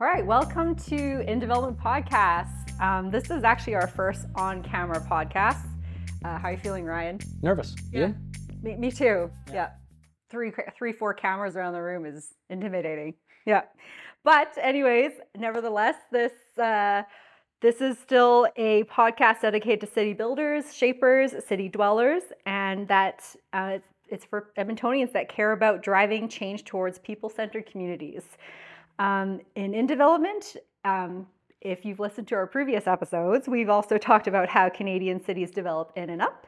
All right, welcome to In Development Podcast. Um, this is actually our first on camera podcast. Uh, how are you feeling, Ryan? Nervous. Yeah. Me, me too. Yeah. yeah. Three, three, four cameras around the room is intimidating. Yeah. But, anyways, nevertheless, this. Uh, this is still a podcast dedicated to city builders, shapers, city dwellers, and that uh, it's for Edmontonians that care about driving change towards people centered communities. Um, in In Development, um, if you've listened to our previous episodes, we've also talked about how Canadian cities develop in and up.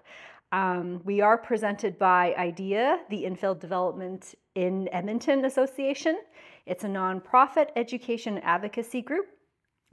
Um, we are presented by IDEA, the Infill Development in Edmonton Association. It's a nonprofit education advocacy group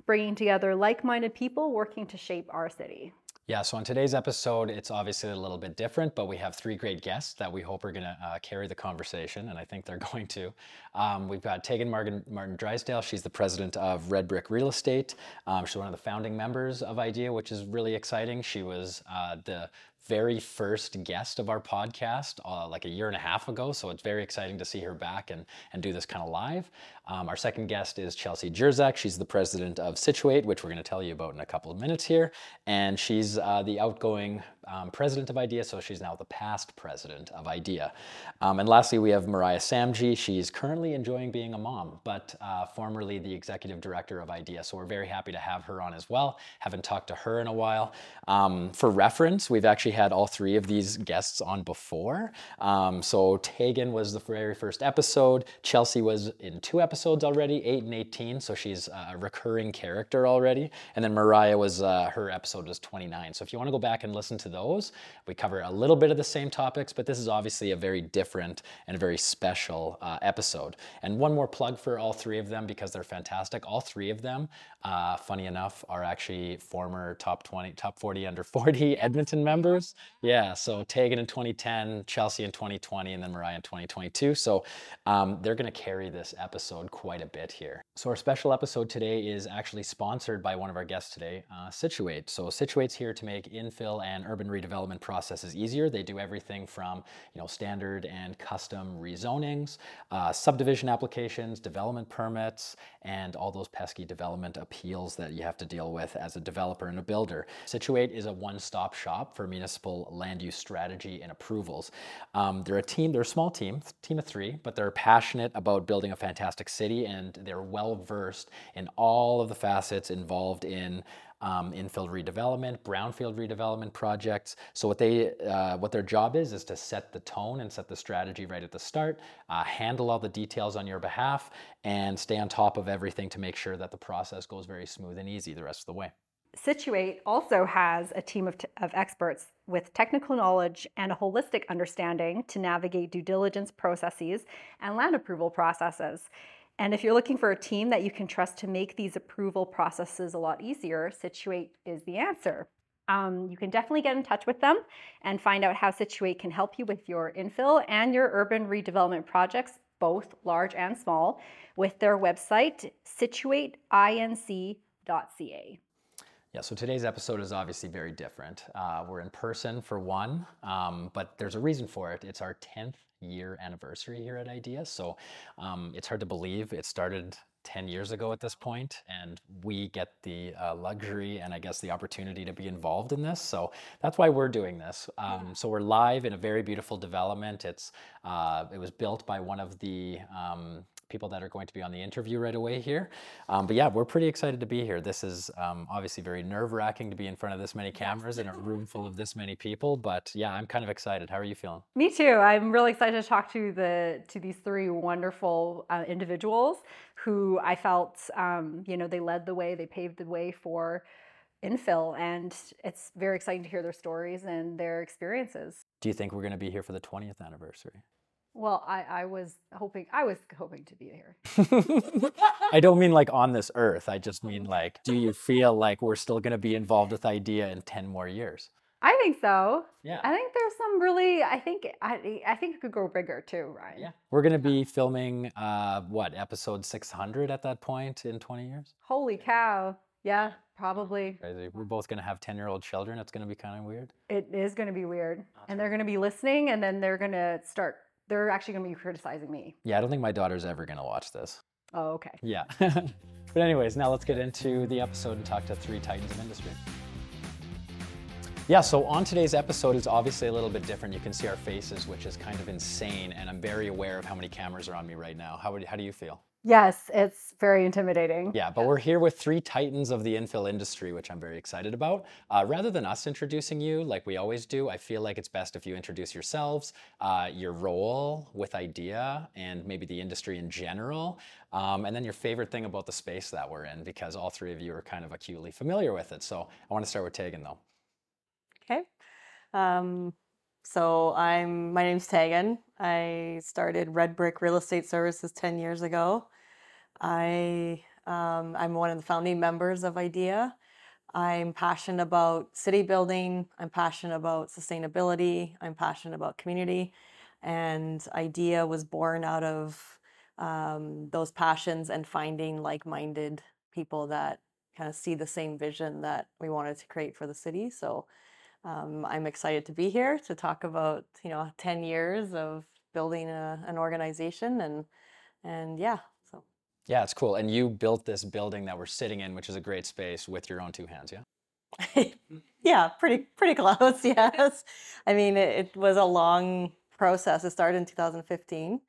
bringing together like minded people working to shape our city. Yeah, so on today's episode, it's obviously a little bit different, but we have three great guests that we hope are going to uh, carry the conversation, and I think they're going to. Um, we've got Tegan Martin, Martin Drysdale. She's the president of RedBrick Real Estate. Um, she's one of the founding members of IDEA, which is really exciting. She was uh, the very first guest of our podcast uh, like a year and a half ago. So it's very exciting to see her back and, and do this kind of live. Um, our second guest is Chelsey Jersak. She's the president of Situate, which we're going to tell you about in a couple of minutes here. And she's uh, the outgoing um, president of IDEA, so she's now the past president of IDEA. Um, and lastly, we have Mariah Samji. She's currently enjoying being a mom, but uh, formerly the executive director of IDEA. So we're very happy to have her on as well. Haven't talked to her in a while. Um, for reference, we've actually had all three of these guests on before. Um, so Tegan was the very first episode. Chelsey was in two episodes already, eight and 18. So she's a recurring character already. And then Mariah was, uh, her episode was 29. So if you want to go back and listen to those. We cover a little bit of the same topics, but this is obviously a very different and very special uh, episode. And one more plug for all three of them because they're fantastic. All three of them, uh, funny enough, are actually former top 20, top 40 under 40 Edmonton members. Yeah, so Tegan in 2010, Chelsey in 2020, and then Mariah in 2022. So um, they're going to carry this episode quite a bit here. So our special episode today is actually sponsored by one of our guests today, uh, Situate. So Situate's here to make infill and urban redevelopment processes easier. They do everything from you know standard and custom rezonings, uh, subdivision applications, development permits, and all those pesky development appeals that you have to deal with as a developer and a builder. Situate is a one-stop shop for municipal land use strategy and approvals. Um, they're a team, they're a small team, team of three, but they're passionate about building a fantastic city and they're well versed in all of the facets involved in um, infill redevelopment, brownfield redevelopment projects. So what they, uh, what their job is, is to set the tone and set the strategy right at the start, uh, handle all the details on your behalf, and stay on top of everything to make sure that the process goes very smooth and easy the rest of the way. Situate also has a team of, t- of experts with technical knowledge and a holistic understanding to navigate due diligence processes and land approval processes. And if you're looking for a team that you can trust to make these approval processes a lot easier, Situate is the answer. Um, you can definitely get in touch with them and find out how Situate can help you with your infill and your urban redevelopment projects, both large and small, with their website, situateinc.ca. Yeah, so today's episode is obviously very different. Uh, we're in person for one, um, but there's a reason for it. It's our 10th year anniversary here at IDEA. So um, it's hard to believe it started 10 years ago at this point, and we get the uh, luxury and I guess the opportunity to be involved in this. So that's why we're doing this. Um, so we're live in a very beautiful development. It's uh, it was built by one of the um, people that are going to be on the interview right away here. Um, but yeah, we're pretty excited to be here. This is um, obviously very nerve wracking to be in front of this many cameras in a room full of this many people. But yeah, I'm kind of excited. How are you feeling? Me too. I'm really excited to talk to the to these three wonderful uh, individuals who I felt, um, you know, they led the way, they paved the way for infill and it's very exciting to hear their stories and their experiences. Do you think we're going to be here for the 20th anniversary? Well, I, I was hoping I was hoping to be here. I don't mean like on this earth. I just mean like, do you feel like we're still going to be involved with IDEA in ten more years? I think so. Yeah. I think there's some really. I think I I think it could grow bigger too, Ryan. Yeah. We're going to be filming uh what episode 600 at that point in 20 years. Holy cow! Yeah, probably. Crazy. We're both going to have 10 year old children. It's going to be kind of weird. It is going to be weird, and they're going to be listening, and then they're going to start they're actually going to be criticizing me. Yeah, I don't think my daughter's ever going to watch this. Oh, okay. Yeah. but anyways, now let's get into the episode and talk to three titans of industry. Yeah, so on today's episode is obviously a little bit different. You can see our faces, which is kind of insane, and I'm very aware of how many cameras are on me right now. How, would, how do you feel? Yes, it's very intimidating. Yeah, but we're here with three titans of the infill industry, which I'm very excited about. Uh, rather than us introducing you like we always do, I feel like it's best if you introduce yourselves, uh, your role with IDEA, and maybe the industry in general, um, and then your favorite thing about the space that we're in, because all three of you are kind of acutely familiar with it. So I want to start with Tegan, though. Okay. Um, so I'm my name's Tegan. I started RedBrick Real Estate Services 10 years ago. I um, I'm one of the founding members of IDEA. I'm passionate about city building. I'm passionate about sustainability. I'm passionate about community, and IDEA was born out of um, those passions and finding like-minded people that kind of see the same vision that we wanted to create for the city. So um, I'm excited to be here to talk about you know 10 years of building a, an organization and and yeah Yeah, it's cool. And you built this building that we're sitting in, which is a great space, with your own two hands, yeah? yeah pretty pretty close yes I mean it, it was a long process it started in 2015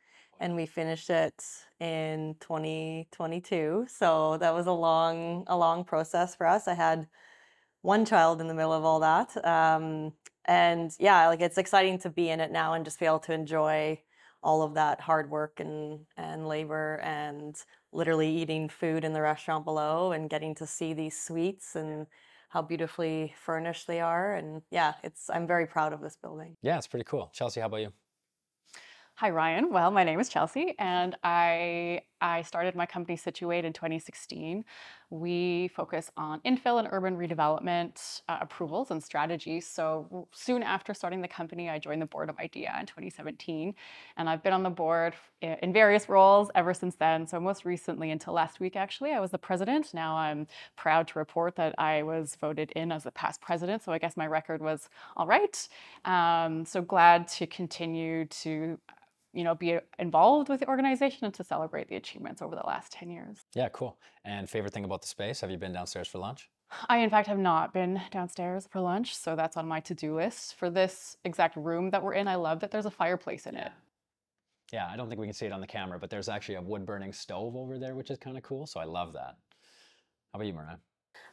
and we finished it in 2022 so that was a long a long process for us I had one child in the middle of all that. Um, and yeah, like it's exciting to be in it now and just be able to enjoy all of that hard work and and labor and literally eating food in the restaurant below and getting to see these suites and how beautifully furnished they are and yeah it's i'm very proud of this building Yeah, it's pretty cool. Chelsey, how about you? Hi, Ryan. Well, my name is Chelsey, and I I started my company Situate in 2016. We focus on infill and urban redevelopment uh, approvals and strategies. So soon after starting the company, I joined the board of IDEA in 2017, and I've been on the board in various roles ever since then. So most recently, until last week, actually, I was the president. Now I'm proud to report that I was voted in as the past president. So I guess my record was all right. Um, so glad to continue to you know, be involved with the organization and to celebrate the achievements over the last 10 years. Yeah, cool. And favorite thing about the space? Have you been downstairs for lunch? I, in fact, have not been downstairs for lunch, so that's on my to do list. For this exact room that we're in, I love that there's a fireplace in it. Yeah, I don't think we can see it on the camera, but there's actually a wood burning stove over there, which is kind of cool. So I love that. How about you, Mariah?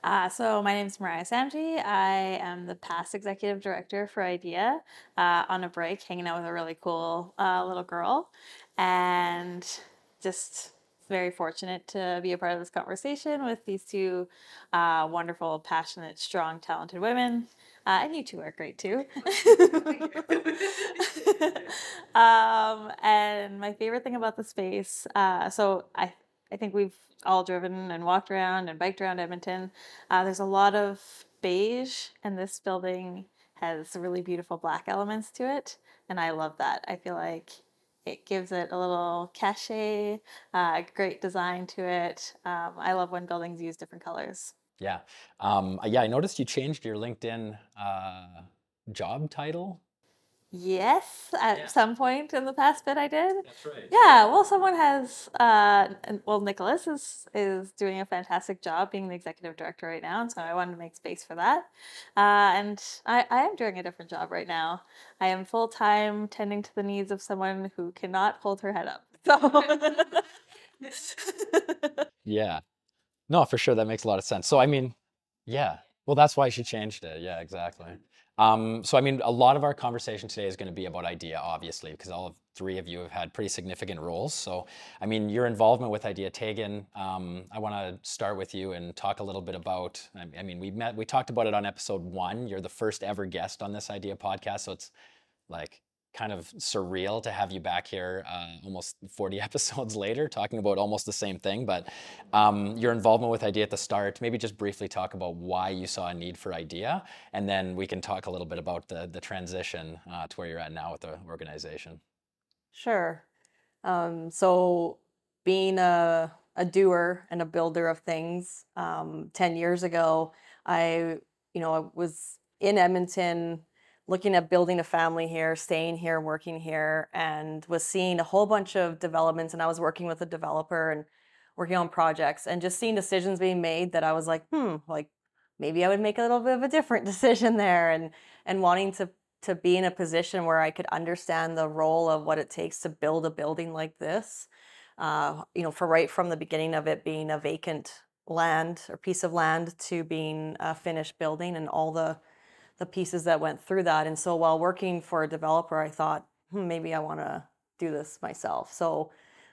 Uh, so my name is Mariah Samji. I am the past executive director for IDEA uh, on a break, hanging out with a really cool uh, little girl, and just very fortunate to be a part of this conversation with these two uh, wonderful, passionate, strong, talented women. Uh, and you two are great too. um, and my favorite thing about the space, uh, so I I think we've all driven and walked around and biked around Edmonton. Uh, there's a lot of beige, and this building has really beautiful black elements to it, and I love that. I feel like it gives it a little cachet, uh, great design to it. Um, I love when buildings use different colors. Yeah. Um, yeah, I noticed you changed your LinkedIn uh, job title. Yes, at Yeah. some point in the past bit I did. That's right. Yeah, well, someone has. Uh, well, Nicholas is is doing a fantastic job being the executive director right now, and so I wanted to make space for that. Uh, and I, I am doing a different job right now. I am full time tending to the needs of someone who cannot hold her head up. So. Yeah. No, for sure. That makes a lot of sense. So, I mean, yeah. Well, that's why she changed it. Yeah, exactly. Um, so, I mean, a lot of our conversation today is going to be about IDEA, obviously, because all three of you have had pretty significant roles. So, I mean, your involvement with IDEA, Tegan, um, I want to start with you and talk a little bit about. I I mean, we met, we talked about it on episode one. You're the first ever guest on this IDEA podcast, so it's like kind of surreal to have you back here uh, almost 40 episodes later talking about almost the same thing but um, your involvement with idea at the start maybe just briefly talk about why you saw a need for idea and then we can talk a little bit about the, the transition uh, to where you're at now with the organization Sure. Um, so being a a doer and a builder of things, um, 10 years ago, I, you know, I was in Edmonton looking at building a family here, staying here, working here, and was seeing a whole bunch of developments. And I was working with a developer and working on projects and just seeing decisions being made that I was like, hmm, like maybe I would make a little bit of a different decision there and and wanting to to be in a position where I could understand the role of what it takes to build a building like this. Uh, you know, for right from the beginning of it being a vacant land or piece of land to being a finished building and all the the pieces that went through that. And so while working for a developer, I thought hmm, maybe I want to do this myself. So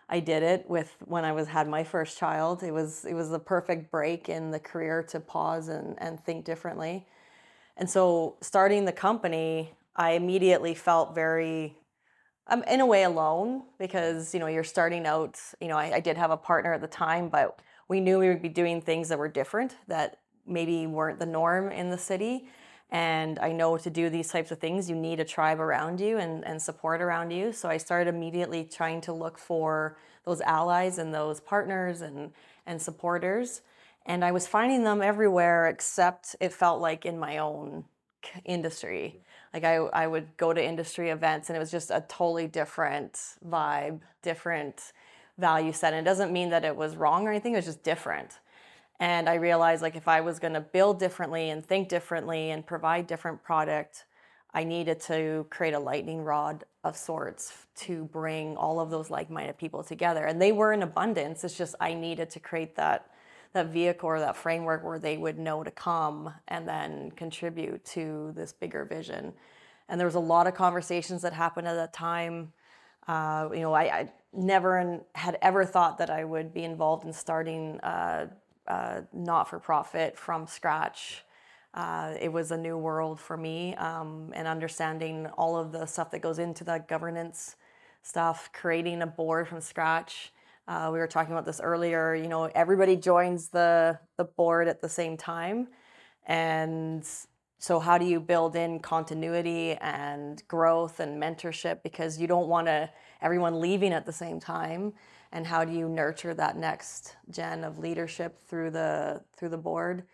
I did it with when I was had my first child. It was it was the perfect break in the career to pause and and think differently. And so starting the company, I immediately felt very I'm in a way alone because you know you're starting out. You know, I, I did have a partner at the time, but we knew we would be doing things that were different that maybe weren't the norm in the city. And I know to do these types of things, you need a tribe around you and, and support around you. So I started immediately trying to look for those allies and those partners and, and supporters. And I was finding them everywhere except it felt like in my own industry. Like I, I would go to industry events and it was just a totally different vibe, different value set. And it doesn't mean that it was wrong or anything, it was just different. And I realized like if I was going to build differently and think differently and provide different product, I needed to create a lightning rod of sorts to bring all of those like-minded people together. And they were in abundance. It's just I needed to create that that vehicle or that framework where they would know to come and then contribute to this bigger vision. And there was a lot of conversations that happened at that time. Uh, you know, I, I never had ever thought that I would be involved in starting a, a not-for-profit from scratch. Uh, it was a new world for me, um, and understanding all of the stuff that goes into that governance stuff, creating a board from scratch, uh, we were talking about this earlier. You know, everybody joins the the board at the same time, and so how do you build in continuity and growth and mentorship because you don't want to everyone leaving at the same time and how do you nurture that next gen of leadership through the through the board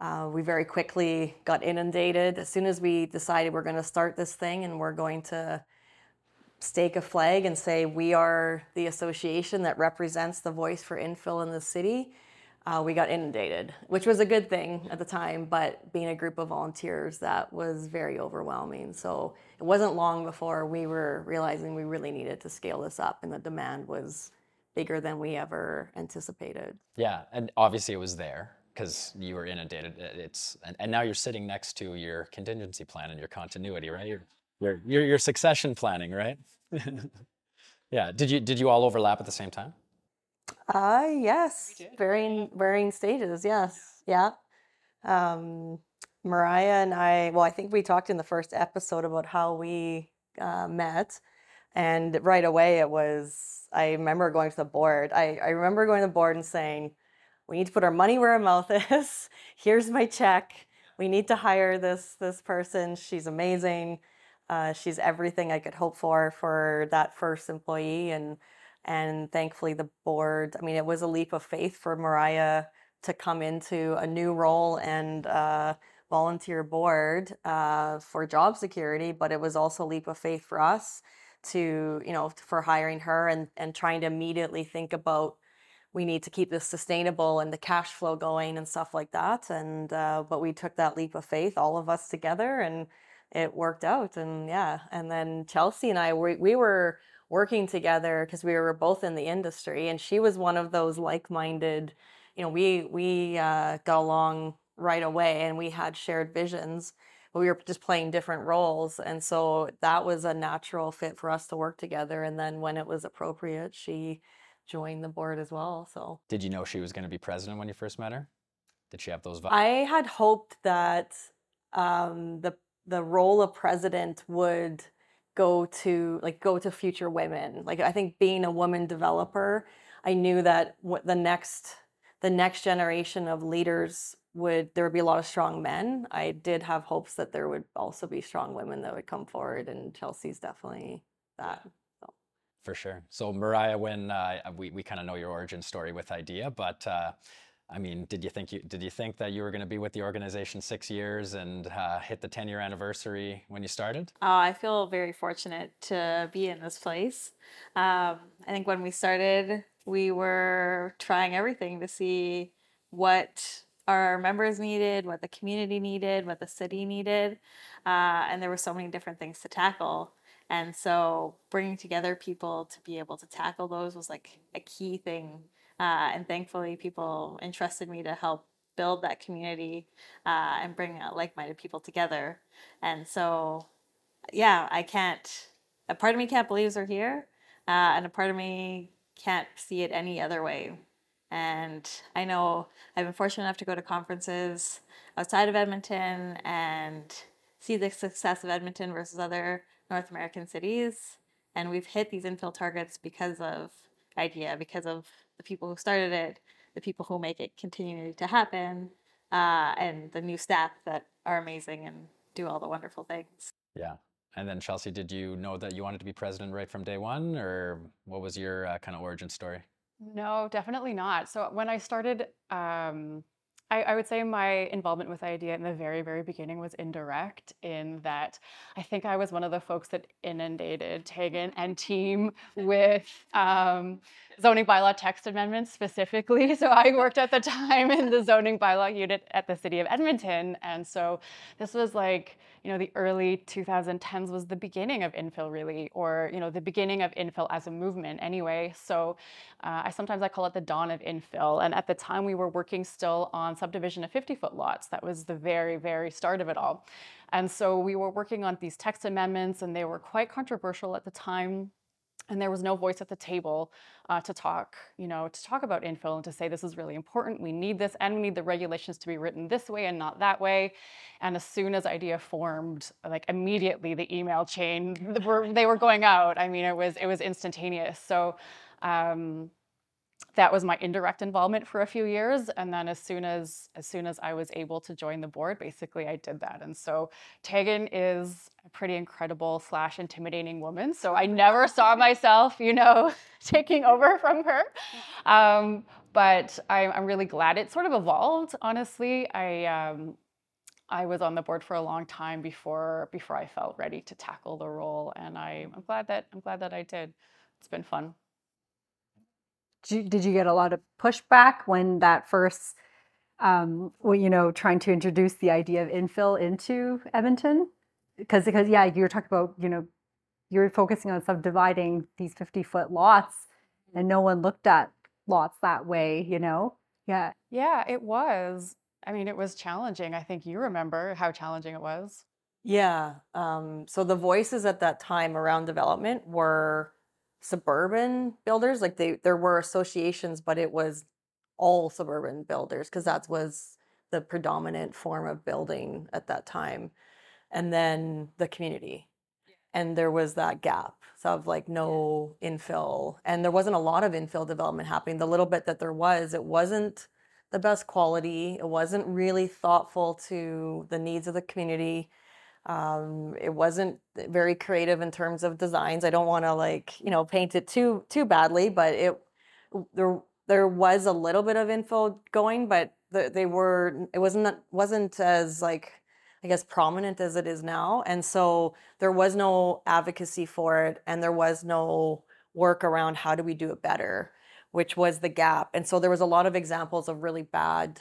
uh, we very quickly got inundated as soon as we decided we're going to start this thing and we're going to stake a flag and say we are the association that represents the voice for infill in the city, uh, we got inundated, which was a good thing at the time. But being a group of volunteers, that was very overwhelming. So it wasn't long before we were realizing we really needed to scale this up, and the demand was bigger than we ever anticipated. Yeah, and obviously it was there because you were inundated. It's and, and now you're sitting next to your contingency plan and your continuity, right? You're your your, your succession planning, right? yeah. Did you did you all overlap at the same time? Uh yes. Varying varying stages, yes. Yeah. Um Mariah and I, well, I think we talked in the first episode about how we uh, met. And right away, it was, I remember going to the board. I, I remember going to the board and saying, we need to put our money where our mouth is. Here's my check. We need to hire this this person. She's amazing. Uh, she's everything I could hope for for that first employee, and and thankfully the board. I mean, it was a leap of faith for Mariah to come into a new role and uh, volunteer board uh, for job security, but it was also a leap of faith for us to you know for hiring her and and trying to immediately think about we need to keep this sustainable and the cash flow going and stuff like that and uh, but we took that leap of faith all of us together and it worked out and yeah and then chelsey and i we, we were working together because we were both in the industry and she was one of those like-minded you know we we uh, got along right away and we had shared visions but we were just playing different roles and so that was a natural fit for us to work together and then when it was appropriate she joined the board as well so did you know she was going to be president when you first met her did she have those vibes? i had hoped that um, the the role of president would go to like go to future women like i think being a woman developer i knew that what the next the next generation of leaders would there would be a lot of strong men i did have hopes that there would also be strong women that would come forward and chelsey's definitely that so. for sure so mariah when uh, we, we kind of know your origin story with idea but uh, I mean, did you think you did you think that you were going to be with the organization six years and uh, hit the ten year anniversary when you started? Oh, I feel very fortunate to be in this place. Um, I think when we started we were trying everything to see what our members needed, what the community needed, what the city needed. Uh, and there were so many different things to tackle. And so bringing together people to be able to tackle those was like a key thing. Uh, and thankfully, people entrusted me to help build that community uh, and bring like minded people together. And so, yeah, I can't, a part of me can't believe they're here. Uh, and a part of me can't see it any other way. And I know I've been fortunate enough to go to conferences outside of Edmonton and see the success of Edmonton versus other North American cities. And we've hit these infill targets because of IDEA, because of the people who started it, the people who make it continue to happen, uh, and the new staff that are amazing and do all the wonderful things. Yeah. And then Chelsey, did you know that you wanted to be president right from day one, or what was your uh, kind of origin story? No, definitely not. So when I started, um, I, I, would say my involvement with IDEA in the very, very beginning was indirect in that I think I was one of the folks that inundated Tegan and team with um, zoning bylaw text amendments specifically. So I worked at the time in the zoning bylaw unit at the city of Edmonton. And so this was like, you know, the early 2010s was the beginning of infill really, or, you know, the beginning of infill as a movement anyway. So uh, I sometimes I call it the dawn of infill. And at the time we were working still on subdivision of 50 foot lots. That was the very, very start of it all. And so we were working on these text amendments and they were quite controversial at the time and there was no voice at the table uh, to talk, you know, to talk about infill and to say this is really important. We need this, and we need the regulations to be written this way and not that way. And as soon as IDEA formed, like immediately the email chain they were going out. I mean, it was it was instantaneous. So. Um, that was my indirect involvement for a few years. And then as soon as as soon as i was able to join the board basically i did that. And so tegan is a pretty incredible slash intimidating woman. So i never saw myself you know taking over from her. Um, but I, i'm really glad it sort of evolved honestly. I um, I was on the board for a long time before before I felt ready to tackle the role, and I, I'm glad that I'm glad that I did. It's been fun did you get a lot of pushback when that first, um, when, you know, trying to introduce the idea of infill into Edmonton? Because, because yeah, you were talking about, you know, you're focusing on subdividing these 50 foot lots and no one looked at lots that way, you know? Yeah. Yeah, it was. I mean, it was challenging. I think you remember how challenging it was. Yeah. Um, so the voices at that time around development were suburban builders like they there were associations but it was all suburban builders because that was the predominant form of building at that time and then the community. And there was that gap so of like no infill and there wasn't a lot of infill development happening. The little bit that there was it wasn't the best quality. It wasn't really thoughtful to the needs of the community um, it wasn't very creative in terms of designs. I don't want to like you know paint it too too badly, but it there there was a little bit of infill going, but the, they were it wasn't wasn't as like I guess prominent as it is now, and so there was no advocacy for it, and there was no work around how do we do it better, which was the gap. And so there was a lot of examples of really bad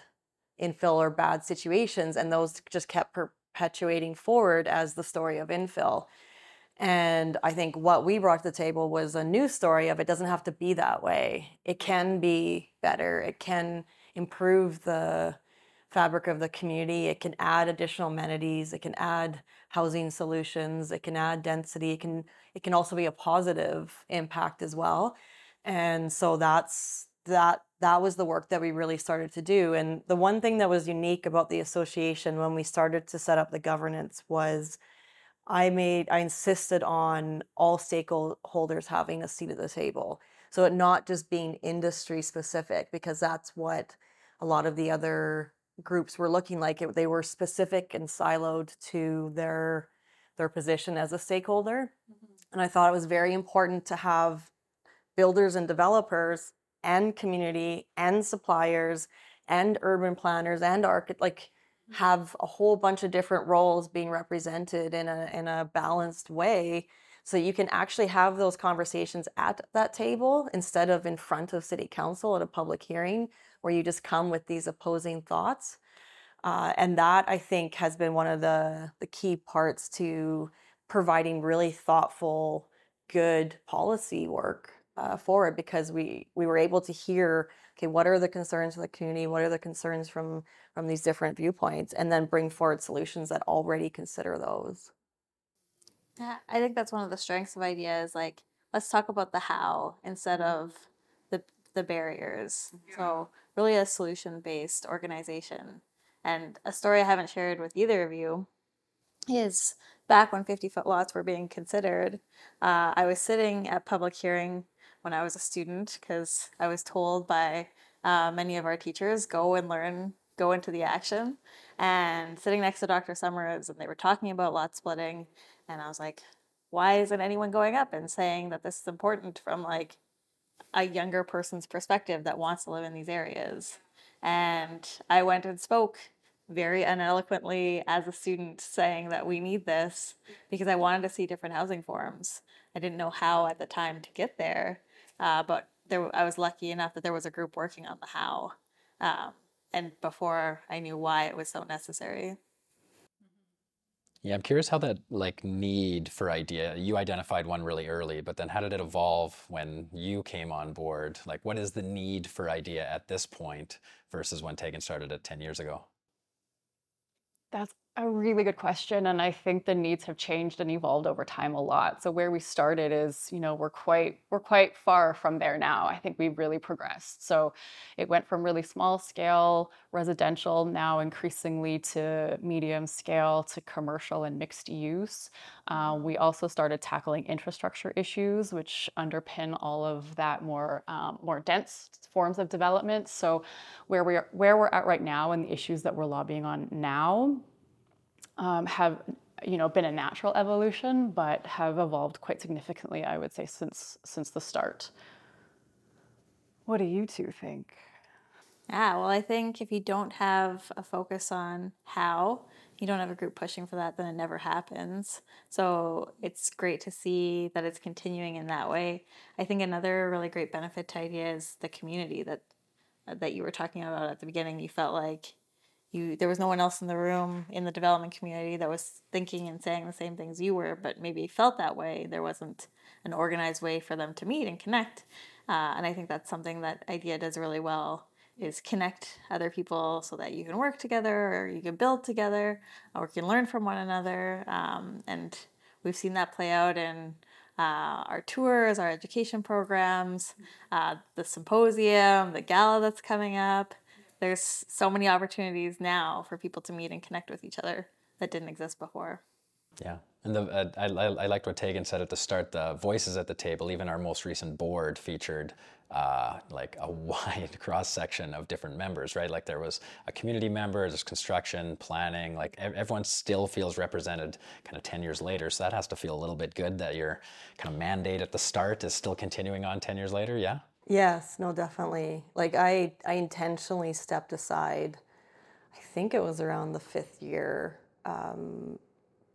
infill or bad situations, and those just kept per- perpetuating forward as the story of infill. And I think what we brought to the table was a new story of it doesn't have to be that way. It can be better. It can improve the fabric of the community. It can add additional amenities. It can add housing solutions. It can add density. It can it can also be a positive impact as well. And so that's that that was the work that we really started to do. And the one thing that was unique about the association when we started to set up the governance was I made I insisted on all stakeholders having a seat at the table. So it not just being industry specific because that's what a lot of the other groups were looking like. It, they were specific and siloed to their their position as a stakeholder. Mm-hmm. And I thought it was very important to have builders and developers and community and suppliers and urban planners and architects like mm-hmm. have a whole bunch of different roles being represented in a in a balanced way. So you can actually have those conversations at that table instead of in front of city council at a public hearing where you just come with these opposing thoughts. Uh, and that i think has been one of the the key parts to providing really thoughtful good policy work uh, forward because we we were able to hear okay what are the concerns of the community? What are the concerns from from these different viewpoints? And then bring forward solutions that already consider those. Yeah, I think that's one of the strengths of IDEA is like let's talk about the how instead of the the barriers. So really a solution based organization. And a story I haven't shared with either of you is back when 50 foot lots were being considered, uh, I was sitting at public hearing when I was a student because I was told by uh, many of our teachers go and learn, go into the action. And sitting next to Dr. Summers, and they were talking about lot splitting, and I was like, why isn't anyone going up and saying that this is important from like a younger person's perspective that wants to live in these areas? And I went and spoke very uneloquently as a student saying that we need this because I wanted to see different housing forms. I didn't know how at the time to get there, uh, but there I was lucky enough that there was a group working on the how, um, and before I knew why it was so necessary. Yeah, I'm curious how that like need for idea, you identified one really early, but then how did it evolve when you came on board? Like what is the need for idea at this point versus when Tegan started it 10 years ago? That's a really good question. And I think the needs have changed and evolved over time a lot. So where we started is, you know, we're quite we're quite far from there now. I think we've really progressed. So it went from really small scale residential now increasingly to medium scale to commercial and mixed use. Uh, we also started tackling infrastructure issues, which underpin all of that more um, more dense forms of development. So where we are, where we're at right now and the issues that we're lobbying on now um, have you know been a natural evolution, but have evolved quite significantly, I would say, since since the start. What do you two think? Yeah, well, I think if you don't have a focus on how, you don't have a group pushing for that, then it never happens. So it's great to see that it's continuing in that way. I think another really great benefit to IDEA is the community that that you were talking about at the beginning. You felt like you there was no one else in the room in the development community that was thinking and saying the same things you were, but maybe felt that way. There wasn't an organized way for them to meet and connect, uh, and I think that's something that IDEA does really well is connect other people so that you can work together or you can build together or you can learn from one another. Um, and we've seen that play out in uh, our tours, our education programs, uh, the symposium, the gala that's coming up. There's so many opportunities now for people to meet and connect with each other that didn't exist before. Yeah, and the, uh, I, I, liked what Tegan said at the start. The voices at the table, even our most recent board featured uh, like a wide cross section of different members, right? Like there was a community member, there's construction, planning, like everyone still feels represented kind of 10 years later. So that has to feel a little bit good that your kind of mandate at the start is still continuing on 10 years later. Yeah. Yes, no, definitely. Like I, I intentionally stepped aside. I think it was around the fifth year, um,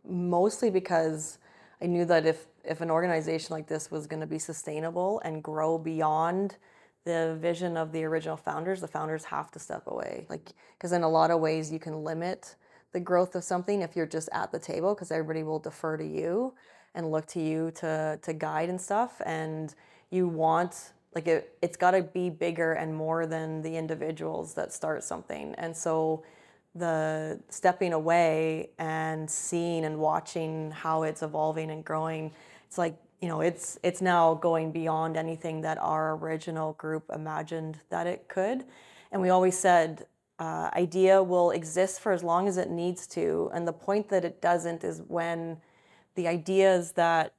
mostly because I knew that if if an organization like this was going to be sustainable and grow beyond the vision of the original founders, the founders have to step away. Like because in a lot of ways you can limit the growth of something if you're just at the table because everybody will defer to you and look to you to to guide and stuff and you want like it, it's got to be bigger and more than the individuals that start something. And so the stepping away and seeing and watching how it's evolving and growing it's like you know it's it's now going beyond anything that our original group imagined that it could. And we always said uh, idea will exist for as long as it needs to. And the point that it doesn't is when the ideas that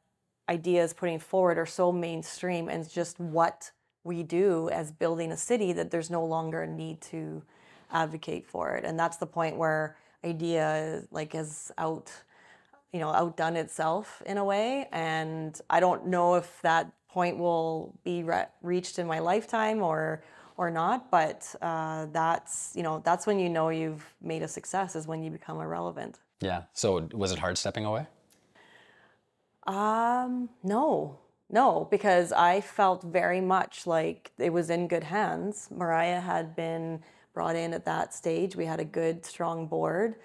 ideas putting forward are so mainstream and just what we do as building a city that there's no longer a need to advocate for it. And that's the point where idea like has out you know outdone itself in a way. And i don't know if that point will be re- reached in my lifetime or or not but uh, that's you know that's when you know you've made a success is when you become irrelevant. Yeah. So was it hard stepping away Um, no, no, because I felt very much like it was in good hands. Mariah had been brought in at that stage. We had a good, strong board.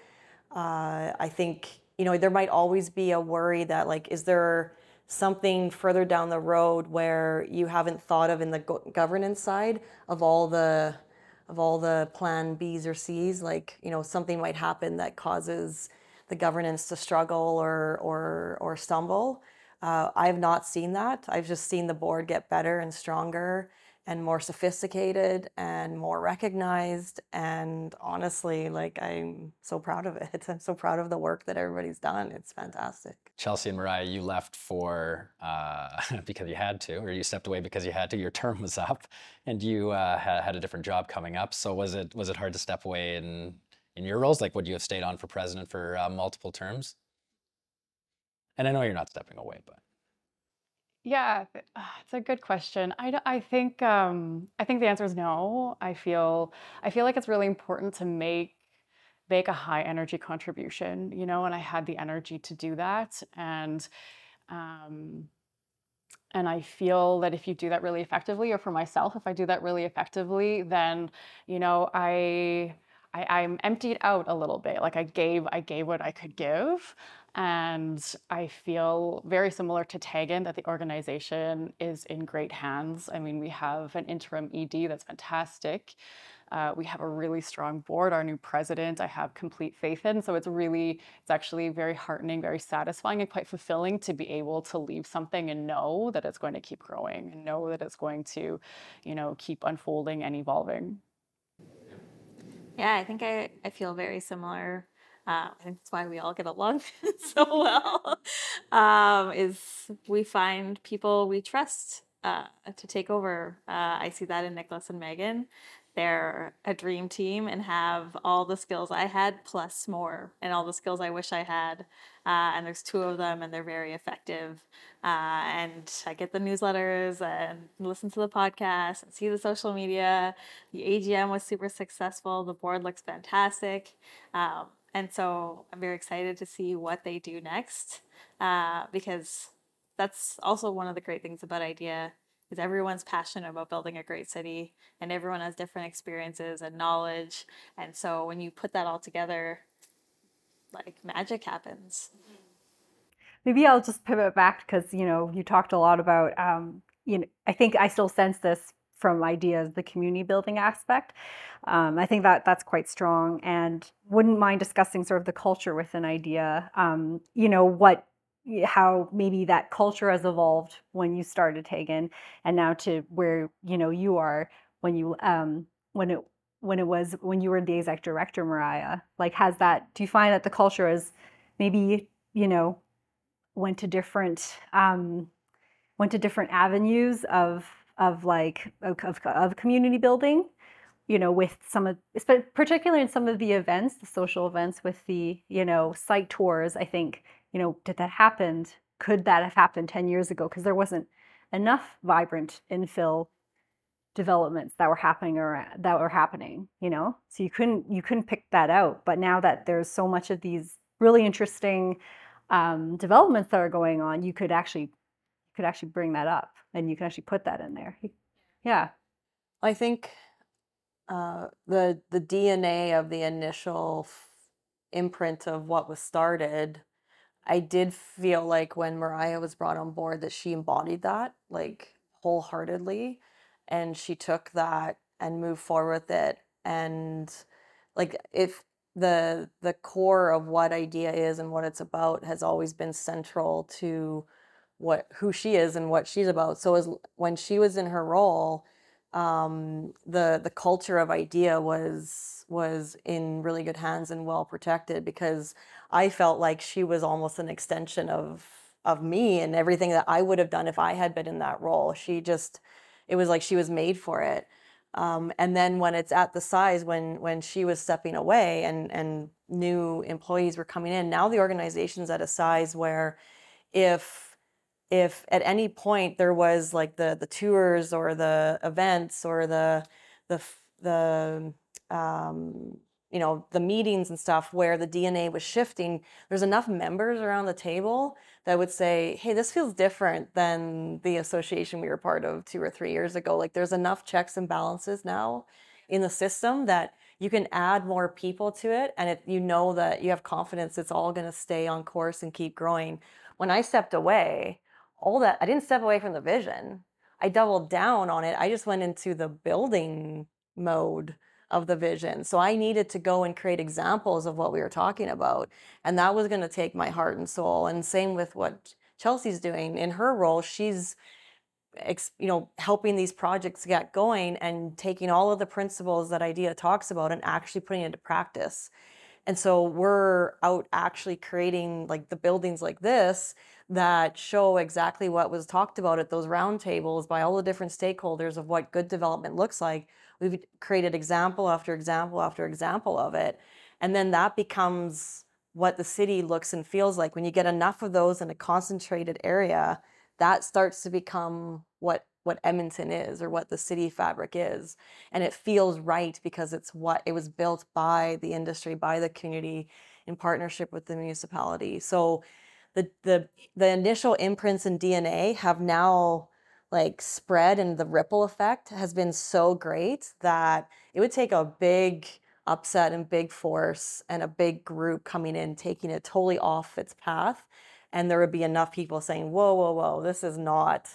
Uh, I think, you know, there might always be a worry that, like, is there something further down the road where you haven't thought of in the go- governance side of all the of all the plan B's or C's like you know something might happen that causes the governance to struggle or or or stumble uh, I've not seen that I've just seen the board get better and stronger and more sophisticated and more recognized. And honestly, like I'm so proud of it. I'm so proud of the work that everybody's done. It's fantastic. Chelsey and Mariah, you left for uh, because you had to, or you stepped away because you had to. Your term was up, and you uh, had, had a different job coming up. So was it was it hard to step away in in your roles? Like, would you have stayed on for president for uh, multiple terms? And I know you're not stepping away, but Yeah, ah, it's a good question. I, I think um, I think the answer is no. I feel I feel like it's really important to make make a high energy contribution, you know, and I had the energy to do that, and um, and I feel that if you do that really effectively, or for myself, if I do that really effectively, then you know I. I, I'm emptied out a little bit. Like I gave, I gave what I could give, and I feel very similar to Tegan that the organization is in great hands. I mean, we have an interim ED that's fantastic. Uh, we have a really strong board. Our new president, I have complete faith in. So it's really, it's actually very heartening, very satisfying, and quite fulfilling to be able to leave something and know that it's going to keep growing and know that it's going to, you know, keep unfolding and evolving. Yeah, I think I, I feel very similar. Uh, I think that's why we all get along so well. Um, is we find people we trust uh, to take over. Uh, I see that in Nicholas and Megan. They're a dream team and have all the skills I had plus more, and all the skills I wish I had. Uh, and there's two of them, and they're very effective. Uh, and I get the newsletters and listen to the podcast and see the social media. The AGM was super successful. The board looks fantastic. Um, and so I'm very excited to see what they do next uh, because that's also one of the great things about IDEA is everyone's passionate about building a great city and everyone has different experiences and knowledge. And so when you put that all together, like magic happens. Maybe I'll just pivot back because you know you talked a lot about um, you know I think I still sense this from ideas the community building aspect. Um, I think that that's quite strong and wouldn't mind discussing sort of the culture with an idea. Um, you know what how maybe that culture has evolved when you started Tegan and now to where you know you are when you um, when it when it was when you were the exec director Mariah. Like has that do you find that the culture is maybe you know went to different um, went to different avenues of of like of, of, of community building you know with some of but particularly in some of the events the social events with the you know site tours i think you know did that happen could that have happened 10 years ago? Because there wasn't enough vibrant infill developments that were happening or that were happening you know? So you couldn't you couldn't pick that out but now that there's so much of these really interesting um, developments that are going on you could actually you could actually bring that up and you can actually put that in there. Yeah. I think uh, the the DNA of the initial f- imprint of what was started, I did feel like when Mariah was brought on board that she embodied that like wholeheartedly, and she took that and moved forward with it. And like if the the core of what idea is and what it's about has always been central to what who she is and what she's about. So as when she was in her role um, the the culture of idea was was in really good hands and well protected because I felt like she was almost an extension of of me and everything that I would have done if I had been in that role. She just it was like she was made for it. Um, and then when it's at the size when when she was stepping away and and new employees were coming in, now the organization's at a size where if if at any point there was like the the tours or the events or the the the um, you know the meetings and stuff where the dna was shifting there's enough members around the table that would say hey this feels different than the association we were part of two or three years ago. Like there's enough checks and balances now in the system that you can add more people to it and you know that you have confidence it's all going to stay on course and keep growing. When i stepped away all that i didn't step away from the vision i doubled down on it i just went into the building mode of the vision. So I needed to go and create examples of what we were talking about. And that was going to take my heart and soul. And same with what Chelsey's doing in her role. She's you know helping these projects get going and taking all of the principles that idea talks about and actually putting into practice and so we're out actually creating like the buildings like this that show exactly what was talked about at those roundtables by all the different stakeholders of what good development looks like We've created example after example after example of it. And then that becomes what the city looks and feels like. When you get enough of those in a concentrated area, that starts to become what what Edmonton is or what the city fabric is. And it feels right because it's what it was built by the industry, by the community in partnership with the municipality. So the the the initial imprints and DNA have now like spread and the ripple effect has been so great that it would take a big upset and big force and a big group coming in taking it totally off its path and there would be enough people saying whoa whoa whoa this is not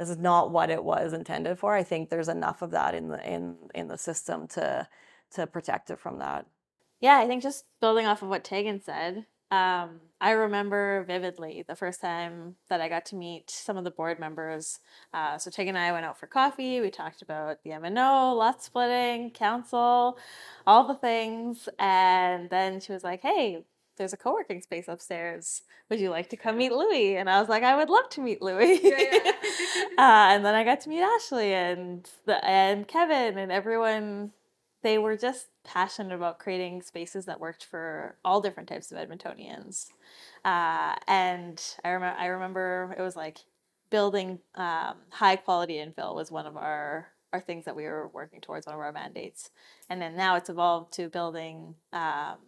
this is not what it was intended for i think there's enough of that in the in in the system to to protect it from that yeah i think just building off of what tegan said um, I remember vividly the first time that I got to meet some of the board members. Uh, so Tegan and I went out for coffee. We talked about the MNO, lot splitting, council, all the things. And then she was like, hey, there's a co-working space upstairs. Would you like to come meet Louis? And I was like, I would love to meet Louis. Yeah, yeah. uh, and then I got to meet Ashley and the, and Kevin and everyone. They were just passionate about creating spaces that worked for all different types of Edmontonians. Uh, and I remember, I remember it was like building um, high quality infill was one of our our things that we were working towards, one of our mandates. And then now it's evolved to building um,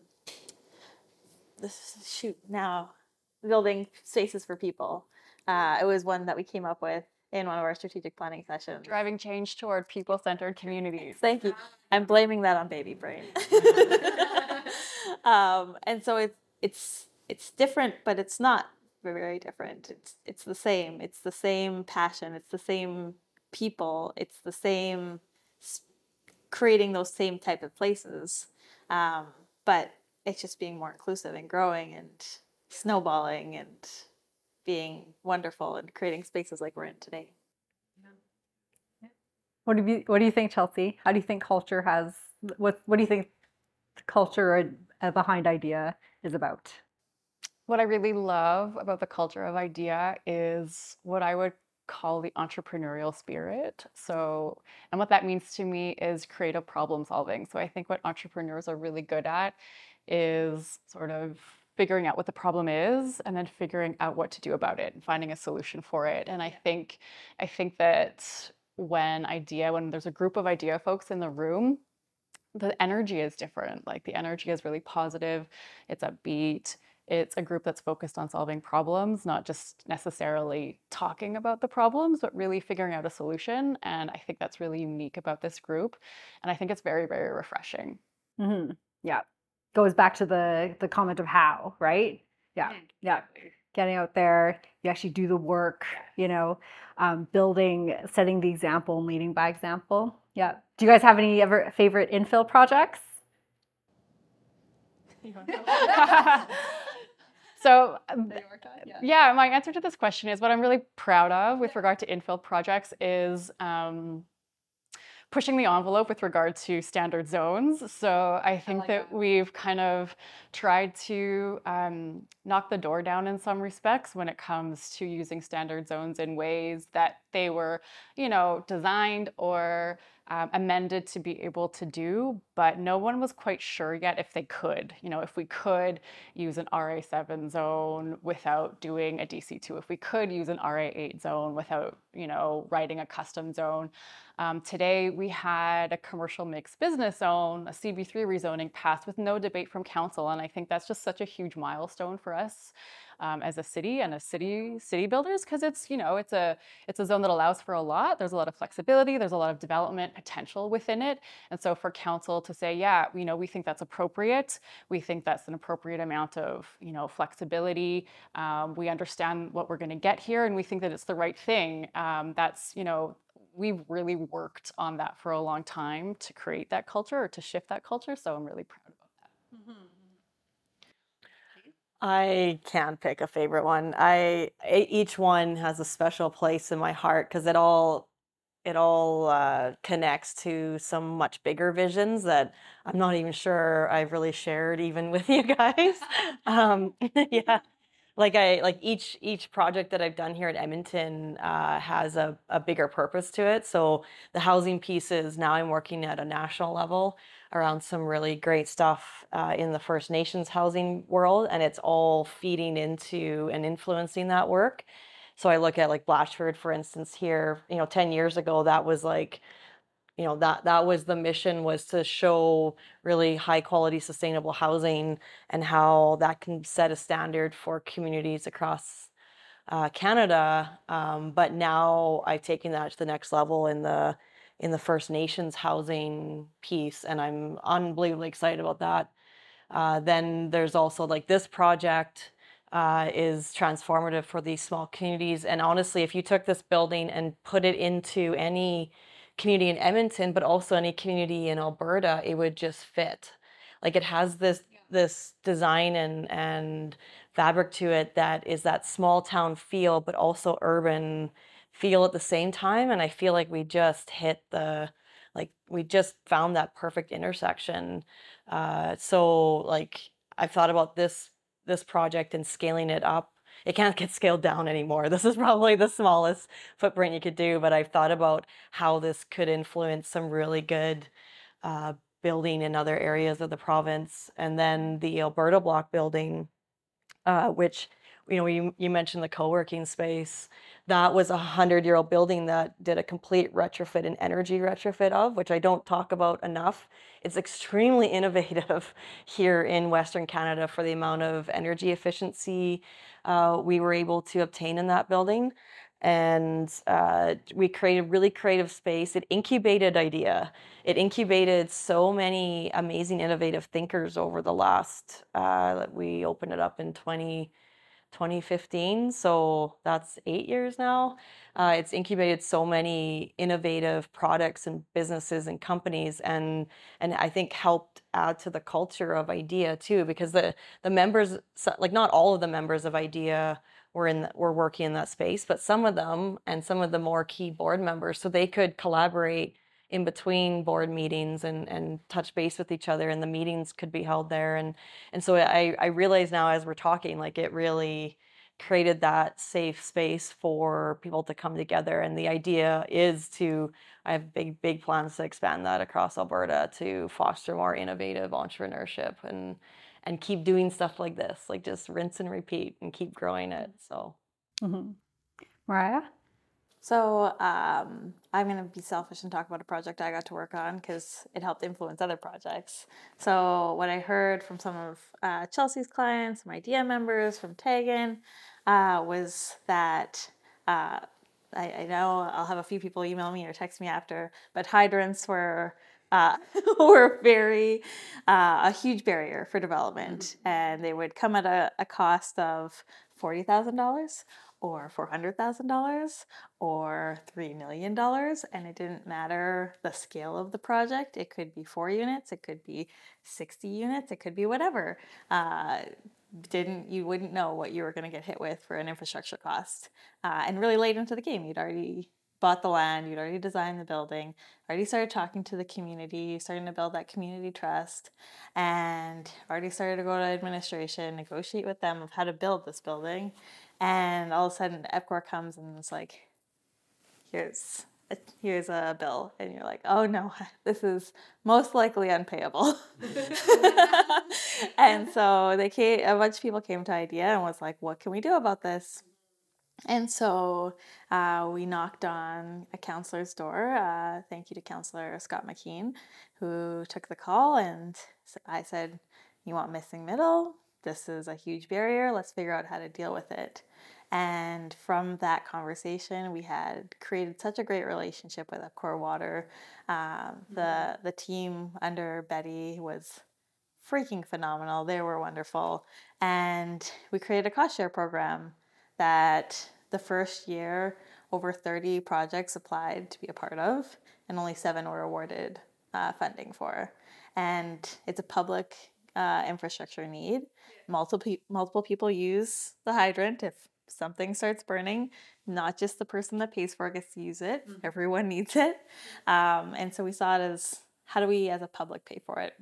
this shoot now building spaces for people. Uh, it was one that we came up with in one of our strategic planning sessions. Driving change toward people centered communities. Thank you. I'm blaming that on baby brain. um, and so it's it's it's different, but it's not very different. It's it's the same. It's the same passion. It's the same people. It's the same creating those same type of places. Um, but it's just being more inclusive and growing and snowballing and being wonderful and creating spaces like we're in today. What do you What do you think, Chelsey? How do you think culture has what What do you think the culture uh, behind IDEA is about? What I really love about the culture of IDEA is what I would call the entrepreneurial spirit. So, and what that means to me is creative problem solving. So, I think what entrepreneurs are really good at is sort of figuring out what the problem is and then figuring out what to do about it and finding a solution for it. And i think i think that when idea when there's a group of idea folks in the room the energy is different. Like the energy is really positive it's upbeat it's a group that's focused on solving problems not just necessarily talking about the problems but really figuring out a solution. And i think that's really unique about this group. And i think it's very very refreshing. Mm-hmm. yeah goes back to the the comment of how, right? Yeah, yeah. Getting out there, you actually do the work, you know, um, building, setting the example, and leading by example. Yeah. Do you guys have any ever favorite infill projects? so um, yeah. yeah. my answer to this question is what i'm really proud of with regard to infill projects is um, pushing the envelope with regard to standard zones. So I think I like that, that, we've kind of tried to um, knock the door down in some respects when it comes to using standard zones in ways that they were, you know, designed or um, amended to be able to do, but no one was quite sure yet if they could. You know, if we could use an RA7 zone without doing a DC2, if we could use an RA8 zone without, you know, writing a custom zone. Um, today we had a commercial mixed business zone, a CB3 rezoning passed with no debate from council, and I think that's just such a huge milestone for us um, as a city and as city city builders because it's you know it's a it's a zone that allows for a lot. There's a lot of flexibility. There's a lot of development potential within it. And so for council to say, yeah, you know, we think that's appropriate. We think that's an appropriate amount of you know flexibility. Um, we understand what we're going to get here, and we think that it's the right thing. Um, that's you know we've really worked on that for a long time to create that culture or to shift that culture. So I'm really proud about that. Mm-hmm. I can't pick a favorite one. I each one has a special place in my heart because it all it all uh, connects to some much bigger visions that I'm not even sure I've really shared even with you guys. um, yeah, like I like each each project that I've done here at Edmonton uh, has a, a bigger purpose to it. So the housing pieces now I'm working at a national level around some really great stuff uh, in the First Nations housing world, and it's all feeding into and influencing that work. So I look at like Blatchford, for instance, here, you know, 10 years ago, that was like, you know, that that was the mission was to show really high quality sustainable housing and how that can set a standard for communities across uh, Canada. Um, but now I've taken that to the next level in the in the First Nations housing piece, and I'm unbelievably excited about that. Uh, then there's also like this project uh, is transformative for these small communities. And honestly, if you took this building and put it into any community in Edmonton, but also any community in Alberta, it would just fit. Like it has this yeah. this design and and fabric to it that is that small town feel, but also urban feel at the same time and i feel like we just hit the like we just found that perfect intersection uh, so like i've thought about this this project and scaling it up. It can't get scaled down anymore. This is probably the smallest footprint you could do but i've thought about how this could influence some really good uh, building in other areas of the province and then the alberta block building uh, which you know you, you mentioned the co-working space that was a hundred year old building that did a complete retrofit and energy retrofit of, which I don't talk about enough. It's extremely innovative here in Western Canada for the amount of energy efficiency uh, we were able to obtain in that building. And uh, we created really creative space. It incubated idea. It incubated so many amazing, innovative thinkers over the last. Uh, we opened it up in 20. 2015, so that's eight years now. Uh, it's incubated so many innovative products and businesses and companies, and and I think helped add to the culture of IDEA too, because the the members, like not all of the members of IDEA were in were working in that space, but some of them and some of the more key board members, so they could collaborate in between board meetings and, and touch base with each other and the meetings could be held there. And and so I, I realize now as we're talking like it really created that safe space for people to come together. And the idea is to i have big big plans to expand that across alberta to foster more innovative entrepreneurship and and keep doing stuff like this like just rinse and repeat and keep growing it. So mm-hmm. mariah so um, I'm going to be selfish and talk about a project I got to work on because it helped influence other projects. So what I heard from some of uh, Chelsey's clients, my DM members, from Tegan, uh, was that uh, I, I, know I'll have a few people email me or text me after, but hydrants were. Uh, were very uh, a huge barrier for development, mm-hmm. and they would come at a, a cost of forty thousand dollars or $400,000 or $3 million. And it didn't matter the scale of the project. It could be four units, it could be 60 units, it could be whatever. Uh, didn't you wouldn't know what you were going to get hit with for an infrastructure cost uh, and really late into the game you'd already bought the land you'd already designed the building already started talking to the community starting to build that community trust and already started to go to administration negotiate with them of how to build this building and all of a sudden, EPCOR comes and it's like, here's a, here's a bill, and you're like, oh no, this is most likely unpayable. and so they came, a bunch of people came to idea and was like, what can we do about this? And so uh, we knocked on a counselor's door. Uh, thank you to Counselor Scott McKeen, who took the call. And I said, You want missing middle? This is a huge barrier. Let's figure out how to deal with it. And from that conversation, we had created such a great relationship with Epcor Water. Um, the mm-hmm. the team under Betty was freaking phenomenal. They were wonderful, and we created a cost share program that the first year over 30 projects applied to be a part of, and only seven were awarded uh, funding for. And it's a public uh, infrastructure need. Multiple multiple people use the hydrant if something starts burning. Not just the person that pays for it gets to use it. Mm-hmm. Everyone needs it. Um, and so we saw it as how do we as a public pay for it?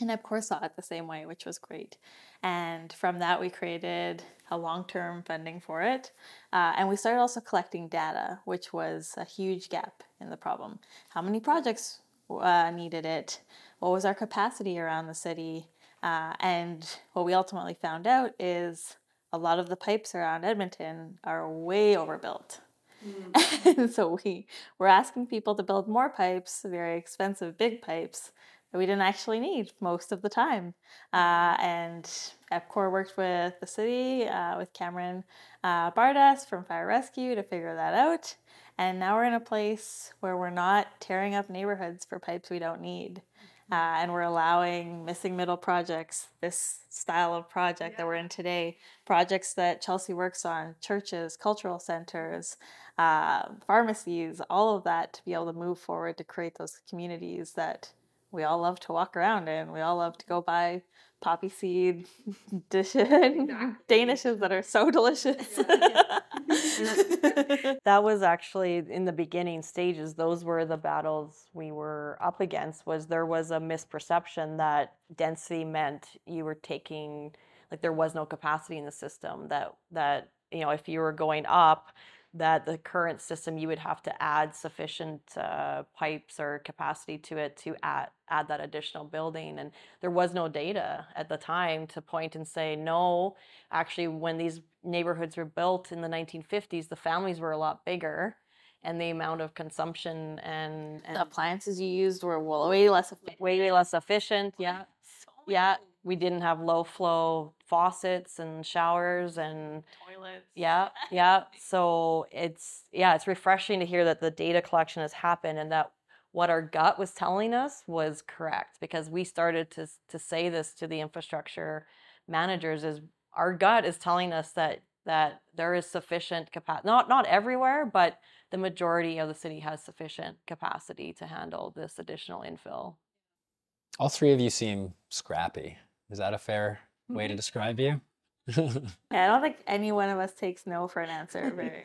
And of course saw it the same way, which was great. And from that, we created a long term funding for it. Uh, and we started also collecting data, which was a huge gap in the problem. How many projects uh, needed it? What was our capacity around the city? Uh, and what we ultimately found out is a lot of the pipes around Edmonton are way overbuilt. Mm. and so we were asking people to build more pipes, very expensive big pipes, that we didn't actually need most of the time. Uh, and Epcor worked with the city, uh, with Cameron uh, Bardas from Fire Rescue to figure that out. And now we're in a place where we're not tearing up neighborhoods for pipes we don't need. Uh, and we're allowing missing middle projects, this style of project yeah. that we're in today, projects that Chelsey works on, churches, cultural centers, uh, pharmacies, all of that to be able to move forward to create those communities that we all love to walk around in. We all love to go buy poppy seed dishes, exactly. danishes that are so delicious. Yeah, yeah. that was actually in the beginning stages. Those were the battles we were up against. Was there was a misperception that density meant you were taking like there was no capacity in the system. That that you know if you were going up that the current system you would have to add sufficient uh, pipes or capacity to it to add add that additional building and there was no data at the time to point and say no actually when these neighborhoods were built in the 1950s the families were a lot bigger and the amount of consumption and, and the appliances you used were way less efficient. way, way less efficient yeah so yeah we didn't have low flow faucets and showers and toilets. Yeah, yeah. So it's yeah, it's refreshing to hear that the data collection has happened and that what our gut was telling us was correct because we started to to say this to the infrastructure managers is our gut is telling us that that there is sufficient capacity not not everywhere but the majority of the city has sufficient capacity to handle this additional infill all three of you seem scrappy is that a fair way to mm-hmm. describe you? yeah, I don't think any one of us takes no for an answer. Very.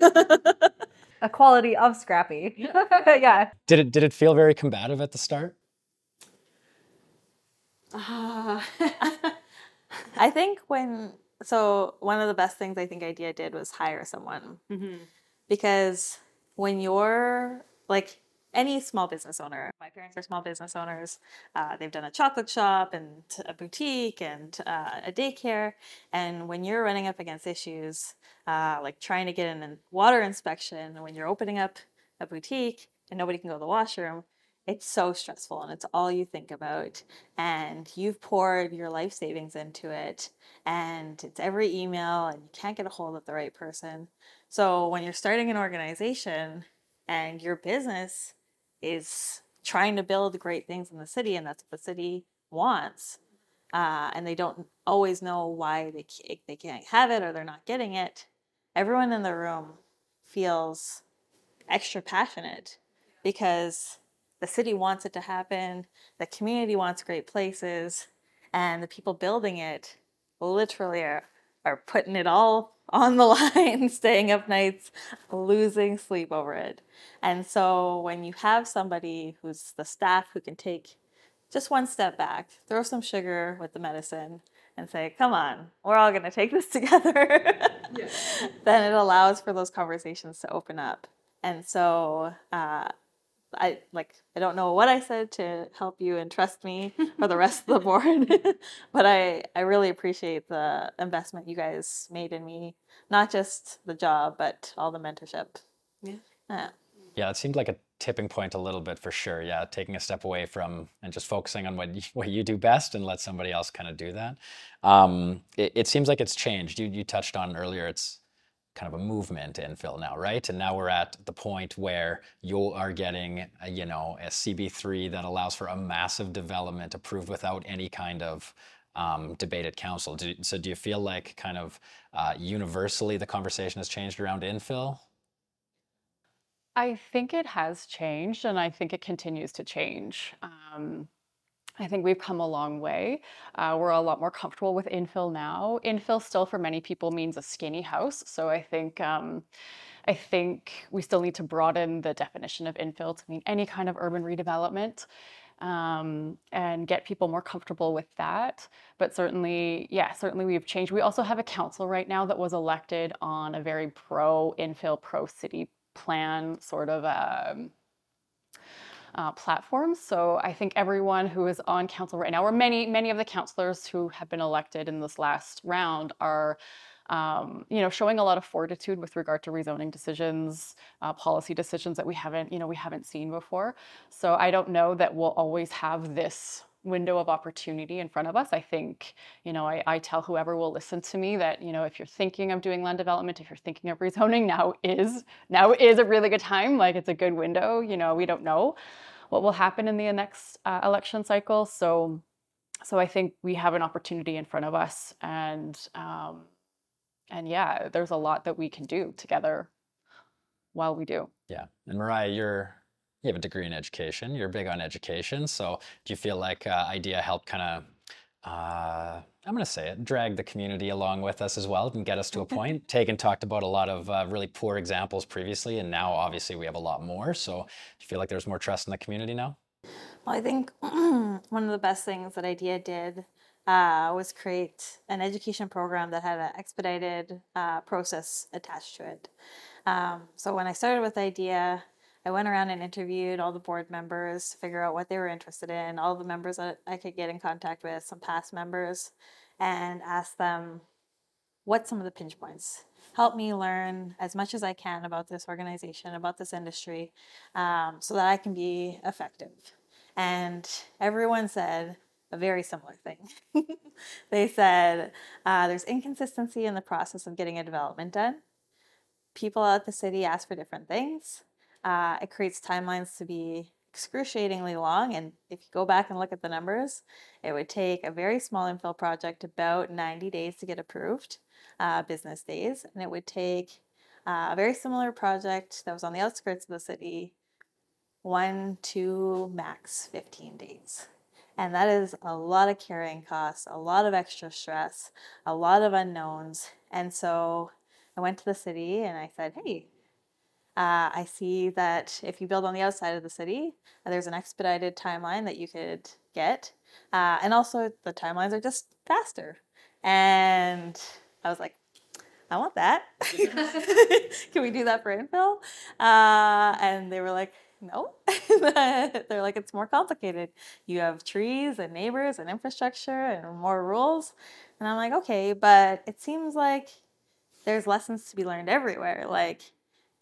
a quality of scrappy. yeah. Did it did it feel very combative at the start? Uh, I think when so one of the best things I think Idea did was hire someone mm-hmm. because when you're like any small business owner. My parents are small business owners. Uh, they've done a chocolate shop and a boutique and uh, a daycare. And when you're running up against issues uh, like trying to get in a water inspection, when you're opening up a boutique and nobody can go to the washroom, it's so stressful and it's all you think about. And you've poured your life savings into it, and it's every email, and you can't get a hold of the right person. So when you're starting an organization and your business is trying to build great things in the city, and that's what the city wants. Uh, and they don't always know why they they can't have it or they're not getting it. Everyone in the room feels extra passionate because the city wants it to happen, the community wants great places, and the people building it literally are, are putting it all on the line, staying up nights, losing sleep over it. And so when you have somebody who's the staff who can take just one step back, throw some sugar with the medicine, and say, come on, we're all going to take this together, then it allows for those conversations to open up. and so uh, I like I don't know what I said to help you and trust me or the rest of the board, but I I really appreciate the investment you guys made in me, not just the job but all the mentorship. Yeah. Yeah. Yeah, it seemed like a tipping point a little bit for sure. Yeah, taking a step away from and just focusing on what you, what you do best and let somebody else kind of do that. Um, it, it seems like it's changed. You you touched on earlier. It's kind of a movement infill now, right? And now we're at the point where you are getting, a, you know, a CB3 that allows for a massive development approved without any kind of um, debate at council. Do, so do you feel like kind of uh, universally the conversation has changed around infill? I think it has changed, and I think it continues to change. Um, I think we've come a long way. Uh, we're a lot more comfortable with infill now. Infill still, for many people, means a skinny house. So I think um, I think we still need to broaden the definition of infill to mean any kind of urban redevelopment. Um, and get people more comfortable with that. But certainly, yeah, certainly we've changed. We also have a council right now that was elected on a very pro infill, pro city plan sort of um, uh, platforms. So I think everyone who is on council right now, or many many of the councilors who have been elected in this last round, are um, you know showing a lot of fortitude with regard to rezoning decisions, uh, policy decisions that we haven't you know we haven't seen before. So I don't know that we'll always have this window of opportunity in front of us. I think, you know, I, I, tell whoever will listen to me that, you know, if you're thinking of doing land development, if you're thinking of rezoning, now is now is a really good time. Like it's a good window. You know, we don't know what will happen in the next uh, election cycle. So, so I think we have an opportunity in front of us, and um, and yeah, there's a lot that we can do together while we do. Yeah, and Mariah, you're you have a degree in education. You're big on education. So do you feel like uh, IDEA helped kind of, uh, I'm going to say it, drag the community along with us as well and get us to a point? Tegan talked about a lot of uh, really poor examples previously, and now obviously we have a lot more. So do you feel like there's more trust in the community now? Well, I think one of the best things that IDEA did uh, was create an education program that had an expedited uh, process attached to it. Um, so when I started with IDEA, I went around and interviewed all the board members to figure out what they were interested in, all the members that I could get in contact with, some past members, and asked them what some of the pinch points. Help me learn as much as I can about this organization, about this industry, um, so that I can be effective. And everyone said a very similar thing. they said uh, there's inconsistency in the process of getting a development done. People at the city ask for different things. Uh, it creates timelines to be excruciatingly long. And if you go back and look at the numbers, it would take a very small infill project about 90 days to get approved, uh, business days. And it would take uh, a very similar project that was on the outskirts of the city, one, two, max 15 days. And that is a lot of carrying costs, a lot of extra stress, a lot of unknowns. And so I went to the city and I said, hey, uh, I see that if you build on the outside of the city, uh, there's an expedited timeline that you could get. Uh, and also, the timelines are just faster. And I was like, I want that. Can we do that for infill? Uh, and they were like, no. They're like, it's more complicated. You have trees and neighbors and infrastructure and more rules. And I'm like, okay, but it seems like there's lessons to be learned everywhere. Like,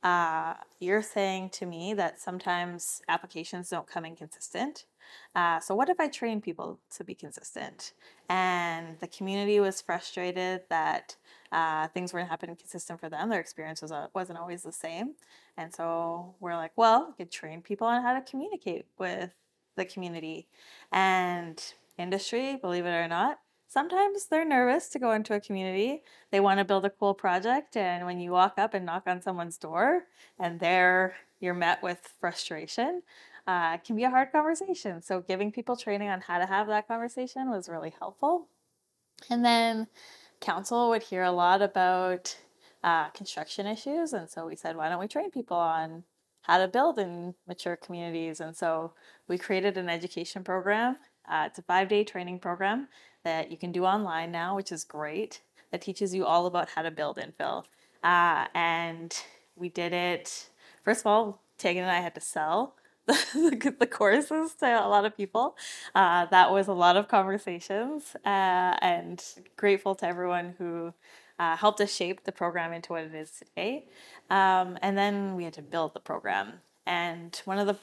uh, you're saying to me that sometimes applications don't come in consistent. Uh, so, what if I train people to be consistent? And the community was frustrated that uh, things weren't happening consistent for them. Their experience was, uh, wasn't always the same. And so, we're like, well, we could train people on how to communicate with the community. And industry, believe it or not, sometimes they're nervous to go into a community. They want to build a cool project, and when you walk up and knock on someone's door, and there you're met with frustration, uh, it can be a hard conversation. So, giving people training on how to have that conversation was really helpful. And then, council would hear a lot about uh, construction issues, and so we said, why don't we train people on how to build in mature communities? And so, we created an education program. Uh, it's a five day training program that you can do online now, which is great. That teaches you all about how to build infill. Uh, and we did it first of all, Tegan and I had to sell the, the courses to a lot of people. Uh, that was a lot of conversations, uh, and grateful to everyone who uh, helped us shape the program into what it is today. Um, and then we had to build the program. And one of the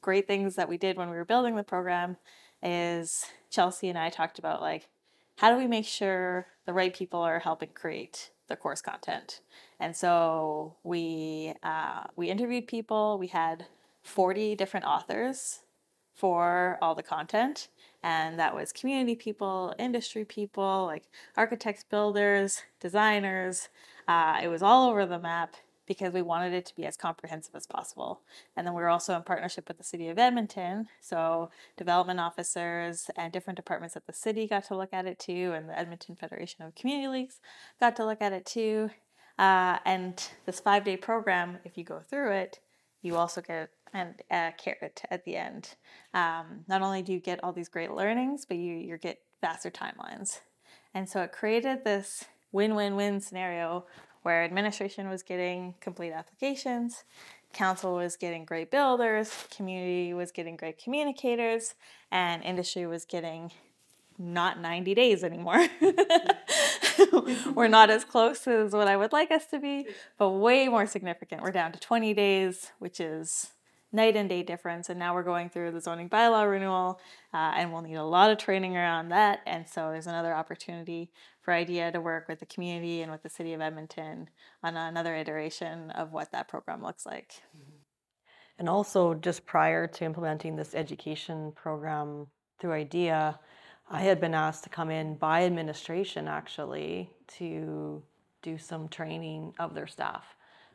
great things that we did when we were building the program is Chelsey and I talked about like, how do we make sure the right people are helping create the course content? And so we uh, we interviewed people. We had 40 different authors for all the content. And that was community people, industry people, like architects, builders, designers. Uh, it was all over the map because we wanted it to be as comprehensive as possible. And then we were also in partnership with the City of Edmonton. So development officers and different departments at the city got to look at it too, and the Edmonton Federation of Community Leagues got to look at it too. Uh, and this five day program, if you go through it, you also get and a carrot at the end. Um, not only do you get all these great learnings, but you you get faster timelines. And so it created this win-win-win scenario where administration was getting complete applications, council was getting great builders, community was getting great communicators, and industry was getting not 90 days anymore. We're not as close as what I would like us to be, but way more significant. We're down to 20 days, which is night and day difference. And now we're going through the zoning bylaw renewal, uh, and we'll need a lot of training around that. And so there's another opportunity for IDEA to work with the community and with the city of Edmonton on another iteration of what that program looks like. And also, just prior to implementing this education program through IDEA, I had been asked to come in by administration actually to do some training of their staff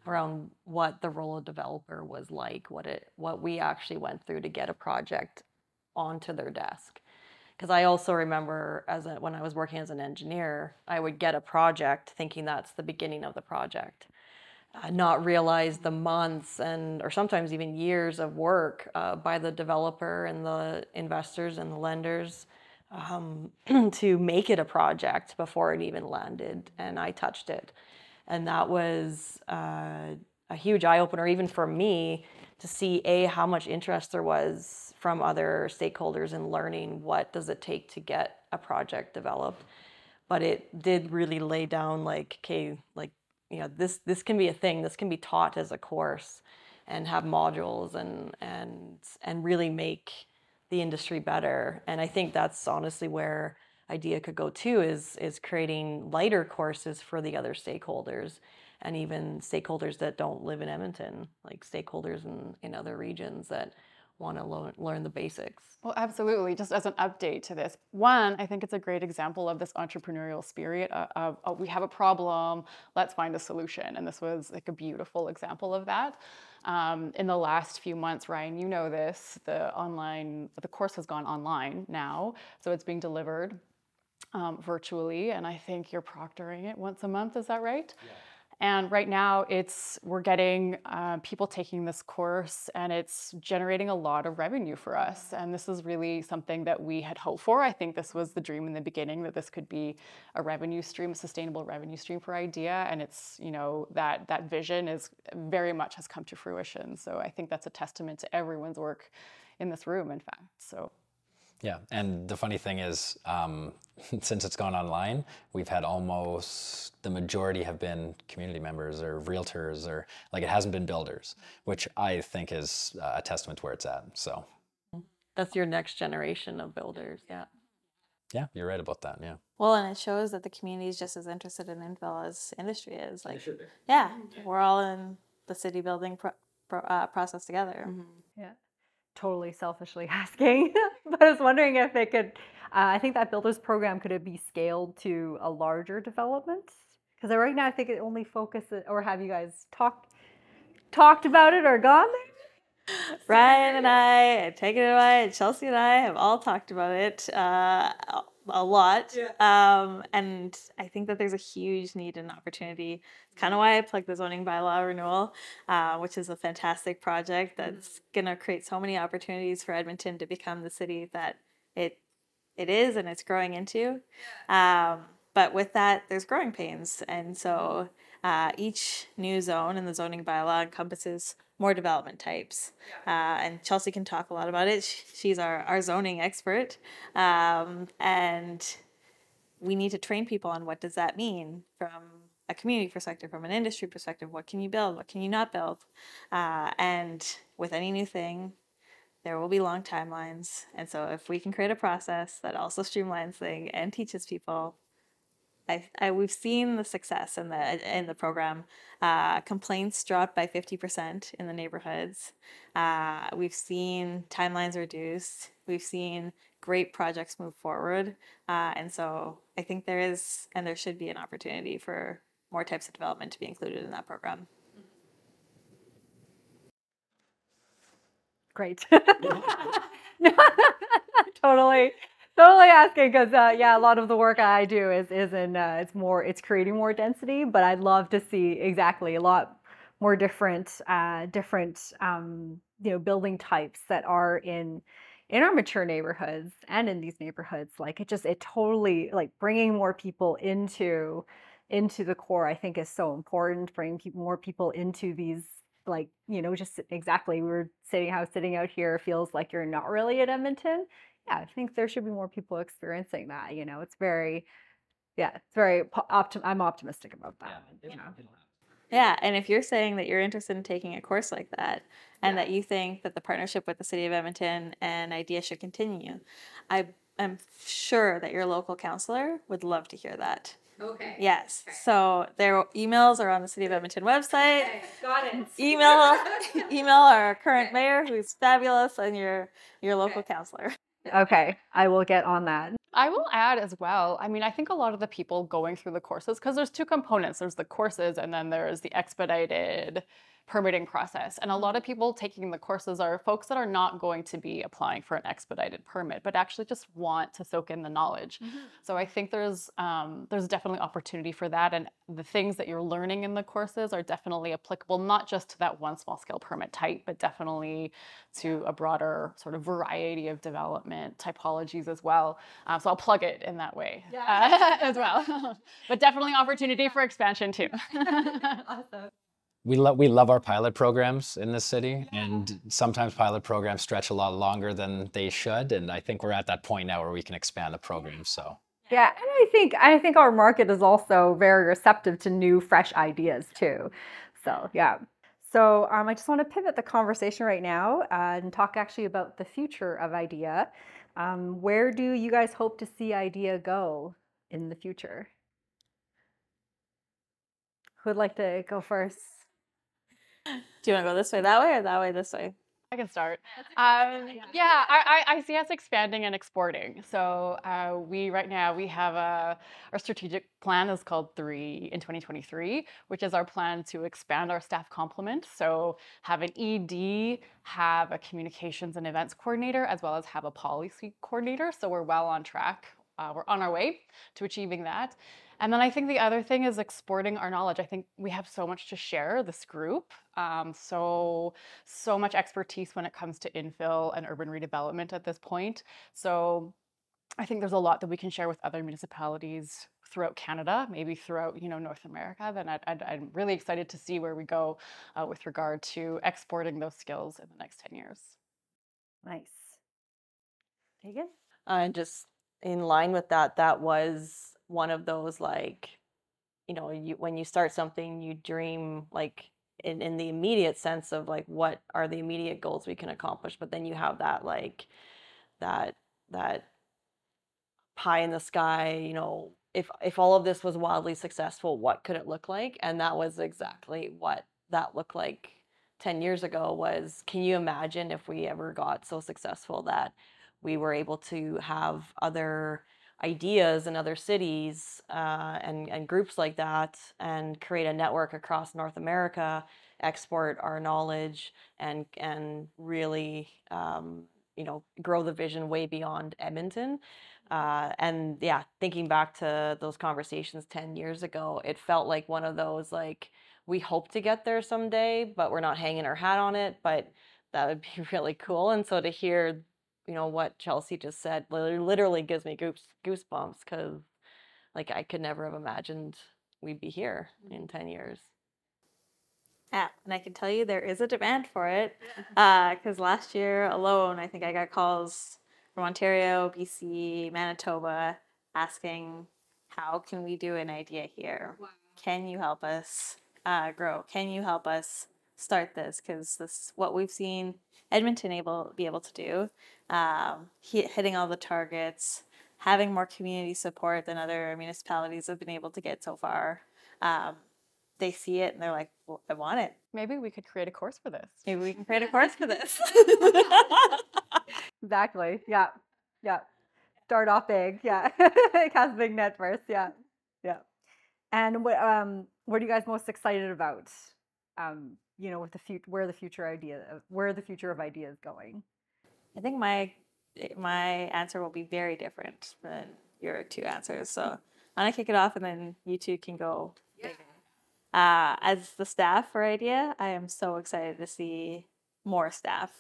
around what the role of developer was like, what it what we actually went through to get a project onto their desk. Because I also remember as a, when I was working as an engineer, I would get a project thinking that's the beginning of the project. Uh, not realize the months and or sometimes even years of work uh, by the developer and the investors and the lenders um, to make it a project before it even landed and I touched it and that was uh, a huge eye opener even for me to see a how much interest there was from other stakeholders and learning what does it take to get a project developed. But it did really lay down like okay like you know this this can be a thing. This can be taught as a course and have modules and and and really make the industry better. And i think that's honestly where idea could go too is is creating lighter courses for the other stakeholders and even stakeholders that don't live in Edmonton, like stakeholders in, in other regions that want to lo- learn the basics. Well, absolutely. Just as an update to this, one, I think it's a great example of this entrepreneurial spirit of, of, of we have a problem, let's find a solution. And this was like a beautiful example of that. Um, in the last few months, Ryan, you know this, the online, the course has gone online now. So it's being delivered um, virtually, and I think you're proctoring it once a month. Is that right? Yeah. And right now, it's we're getting uh, people taking this course, and it's generating a lot of revenue for us. And this is really something that we had hoped for. I think this was the dream in the beginning that this could be a revenue stream, a sustainable revenue stream for IDEA. And it's you know that that vision is very much has come to fruition. So I think that's a testament to everyone's work in this room. In fact, so. Yeah, and the funny thing is, um, since it's gone online, we've had almost the majority have been community members or realtors or like it hasn't been builders, which I think is a testament to where it's at. So that's your next generation of builders. Yeah. Yeah, you're right about that. Yeah. Well, and it shows that the community is just as interested in infill as industry is. Like, yeah, we're all in the city building pro- pro- uh, process together. Mm-hmm. Yeah totally selfishly asking, but I was wondering if it could. Uh, I think that builders program could it be scaled to a larger development? Because right now I think it only focuses. Or have you guys talked talked about it or gone there? Ryan and I, and Tegan and I, and Chelsey and I have all talked about it. Uh, a lot. Yeah. Um, and I think that there's a huge need and opportunity. It's kind of why I plugged the zoning bylaw renewal, uh, which is a fantastic project mm-hmm. that's mm-hmm. going to create so many opportunities for Edmonton to become the city that it it is and it's growing into. Um, but with that, there's growing pains. And so Uh, each new zone in the zoning bylaw encompasses more development types. Uh, and Chelsey can talk a lot about it. She's our, our zoning expert. Um, and we need to train people on what does that mean from a community perspective, from an industry perspective. What can you build? What can you not build? Uh, and with any new thing, there will be long timelines. And so if we can create a process that also streamlines things and teaches people I, I, we've seen the success in the in the program. Uh, complaints dropped by fifty percent in the neighborhoods. Uh, we've seen timelines reduced. We've seen great projects move forward, uh, and so I think there is and there should be an opportunity for more types of development to be included in that program. Great. totally totally asking because uh, yeah, a lot of the work I do is is in uh, it's more it's creating more density, but I'd love to see exactly a lot more different uh, different um, you know building types that are in in our mature neighborhoods and in these neighborhoods. Like it just it totally like bringing more people into into the core. I think is so important. Bringing people more people into these like you know just exactly we were sitting how sitting out here feels like you're not really at edmonton yeah, I think there should be more people experiencing that. You know, it's very, yeah, it's very optim- I'm optimistic about that. Yeah, you know. Yeah, and if you're saying that you're interested in taking a course like that, and yeah. that you think that the partnership with the City of Edmonton and IDEA should continue, I am sure that your local councillor would love to hear that. Okay. Yes. Okay. So their emails are on the City of Edmonton website. Okay. Got it. Email email our current okay. mayor, who's fabulous, and your your local okay. Okay, I will get on that. I will add as well. I mean, I think a lot of the people going through the courses, because there's two components there's the courses, and then there's the expedited permitting process. And a lot of people taking the courses are folks that are not going to be applying for an expedited permit, but actually just want to soak in the knowledge. Mm-hmm. So I think there's um, there's definitely opportunity for that, and the things that you're learning in the courses are definitely applicable not just to that one small scale permit type, but definitely to a broader sort of variety of development typologies as well. Um, so I'll plug it in that way yeah. uh, as well. but definitely opportunity for expansion too. awesome we love we love our pilot programs in this city and sometimes pilot programs stretch a lot longer than they should and i think we're at that point now where we can expand the program so. Yeah and i think i think our market is also very receptive to new fresh ideas too. So yeah. So um, i just want to pivot the conversation right now uh, and talk actually about the future of idea. Um, where do you guys hope to see idea go in the future? Who'd like to go first do you want to go this way, that way, or that way, this way? I can start. Um, yeah, I, I, see us expanding and exporting. So uh, we right now we have a our strategic plan is called Three in 2023, which is our plan to expand our staff complement. So have an ED, have a communications and events coordinator, as well as have a policy coordinator. So we're well on track. Uh, we're on our way to achieving that. And then I think the other thing is exporting our knowledge. I think we have so much to share, this group. Um, so, so much expertise when it comes to infill and urban redevelopment at this point. So, I think there's a lot that we can share with other municipalities throughout Canada, maybe throughout you know North America. Then i am really excited to see where we go uh, with regard to exporting those skills in the next ten years. Nice. Tegan? And just in line with that, that was one of those like you know you when you start something you dream like in, in the immediate sense of like what are the immediate goals we can accomplish but then you have that like that that pie in the sky you know if if all of this was wildly successful what could it look like? And that was exactly what that looked like 10 years ago was can you imagine if we ever got so successful that we were able to have other ideas in other cities uh, and, and groups like that and create a network across North America, export our knowledge and, and really, um, you know, grow the vision way beyond Edmonton. Uh, and yeah, thinking back to those conversations 10 years ago, it felt like one of those like, we hope to get there someday, but we're not hanging our hat on it. But that would be really cool. And so to hear you know what Chelsey just said literally gives me goose goosebumps because like I could never have imagined we'd be here in 10 years. Yeah, and I can tell you there is a demand for it. Because last year alone, I think I got calls from Ontario, BC, Manitoba asking, how can we do an idea here? Can you help us uh, grow? Can you help us start this? Because this what we've seen Edmonton able be able to do, um, hit, hitting all the targets, having more community support than other municipalities have been able to get so far. Um, they see it and they're like, well, I want it. Maybe we could create a course for this. Maybe we can create a course for this. Exactly. Yeah. Yeah. Start off big. Yeah. Cast a big net first. Yeah. Yeah. And what um what are you guys most excited about? Um, you know, with the future where the future idea where the future of IDEA's going. I think my my answer will be very different than your two answers. So I'm gonna kick it off, and then you two can go. bigger. Uh, as the staff for Idea, I am so excited to see more staff,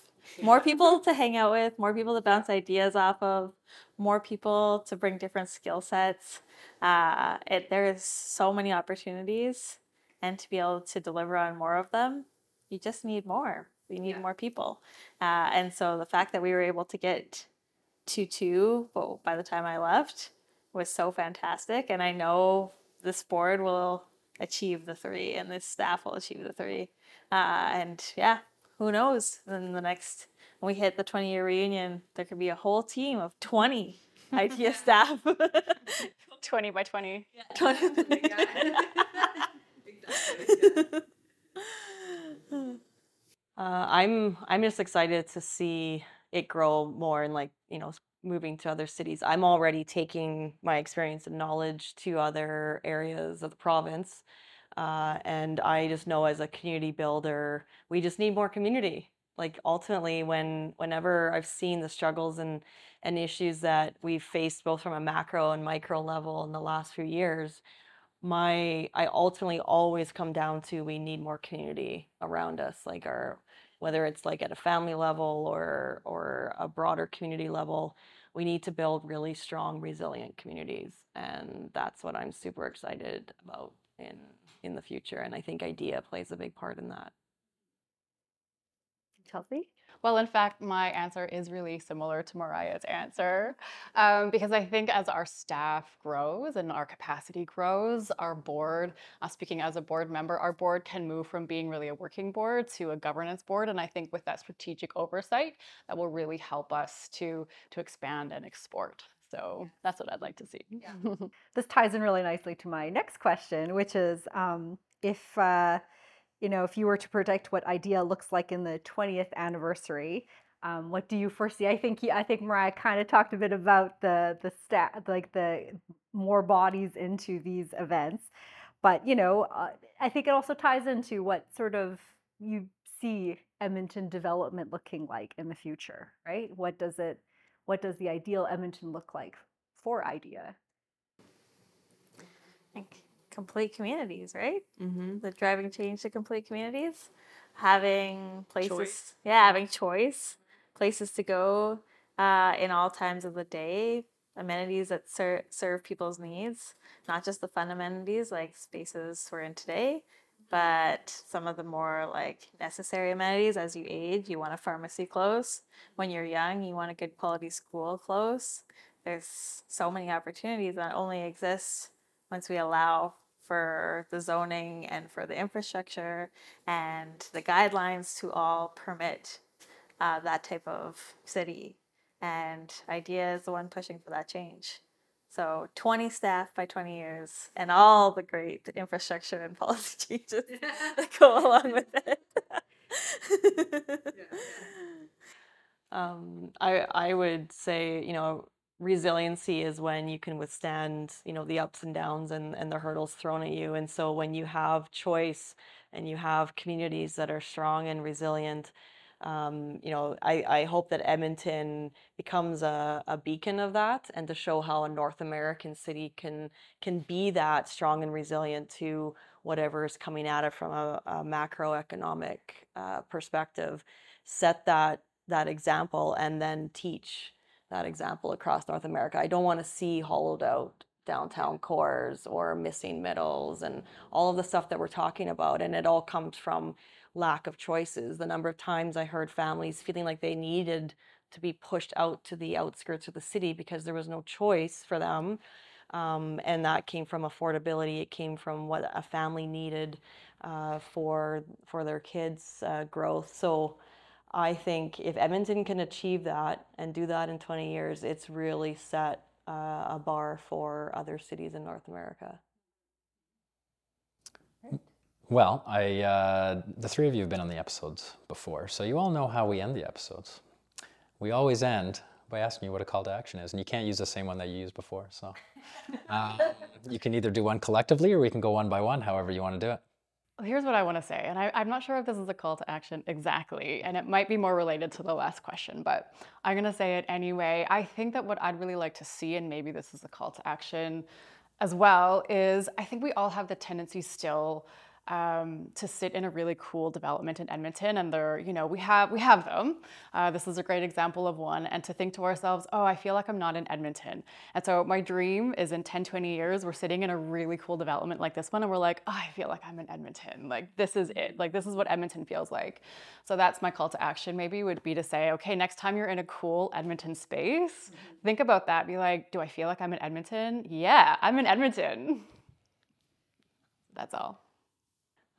more people to hang out with, more people to bounce ideas off of, more people to bring different skill sets. Uh, it there is so many opportunities, and to be able to deliver on more of them, you just need more. We need more people, uh, and so the fact that we were able to get to two, well, by the time I left, was so fantastic, and I know this board will achieve the three, and this staff will achieve the three, uh, and yeah, who knows? Then the next when we hit the twenty year reunion, there could be a whole team of twenty IDEA staff. 20 by 20. 20. Uh, I'm I'm just excited to see it grow more and like you know moving to other cities. I'm already taking my experience and knowledge to other areas of the province, uh, and I just know as a community builder, we just need more community. Like ultimately, when whenever I've seen the struggles and and issues that we've faced both from a macro and micro level in the last few years, my I ultimately always come down to we need more community around us, like our whether it's like at a family level or or a broader community level, we need to build really strong, resilient communities, and that's what I'm super excited about in in the future. And I think IDEA plays a big part in that. Chelsey? Well, in fact, my answer is really similar to Mariah's answer um, because I think as our staff grows and our capacity grows, our board, uh, speaking as a board member, our board can move from being really a working board to a governance board. And I think with that strategic oversight, that will really help us to to expand and export. So that's what I'd like to see. This ties in really nicely to my next question, which is um, if uh, you know if you were to predict what IDEA looks like in the 20th anniversary, um, what do you foresee? I think I think Mariah kind of talked a bit about the the stat like the more bodies into these events, but you know uh, I think it also ties into what sort of you see Edmonton development looking like in the future, right? What does it what does the ideal Edmonton look like for IDEA? Complete communities, right? Mm-hmm. the driving change to complete communities, having places, Choice. yeah, having choice, places to go uh, in all times of the day, amenities that ser- serve people's needs, not just the fun amenities like spaces we're in today, but some of the more like necessary amenities as you age. You want a pharmacy close. When you're young, you want a good quality school close. There's so many opportunities that only exist once we allow for the zoning and for the infrastructure and the guidelines to all permit uh, that type of city. And IDEA is the one pushing for that change. So 20 staff by 20 years and all the great infrastructure and policy changes that go along with it. Um, I I would say you know resiliency is when you can withstand you know the ups and downs and and the hurdles thrown at you. And so when you have choice and you have communities that are strong and resilient, um, you know I I hope that Edmonton becomes a a beacon of that and to show how a North American city can can be that strong and resilient to whatever is coming at it from a, a macroeconomic uh, perspective. Set that that example and then teach that example across North America. I don't want to see hollowed out downtown cores or missing middles and all of the stuff that we're talking about. And it all comes from lack of choices. The number of times I heard families feeling like they needed to be pushed out to the outskirts of the city because there was no choice for them. Um, and that came from affordability. It came from what a family needed uh, for for their kids' uh, growth. So I think if Edmonton can achieve that and do that in 20 years, it's really set uh, a bar for other cities in North America. Well, I uh, the three of you have been on the episodes before, so you all know how we end the episodes. We always end by asking you what a call to action is, and you can't use the same one that you used before. So uh, you can either do one collectively, or we can go one by one, however you want to do it. Here's what I want to say, and I, am not sure if this is a call to action exactly, and it might be more related to the last question, but I'm going to say it anyway. I think that what I'd really like to see, and maybe this is a call to action as well, is I think we all have the tendency still um, to sit in a really cool development in Edmonton, and they're, you know, we have we have them. Uh, this is a great example of one, and to think to ourselves, oh, I feel like I'm not in Edmonton. And so my dream is in 10, 20 years, we're sitting in a really cool development like this one, and we're like, oh, I feel like I'm in Edmonton. Like this is it. Like this is what Edmonton feels like. So that's my call to action. Maybe would be to say, okay, next time you're in a cool Edmonton space, mm-hmm. think about that. Be like, do I feel like I'm in Edmonton? Yeah, I'm in Edmonton. That's all.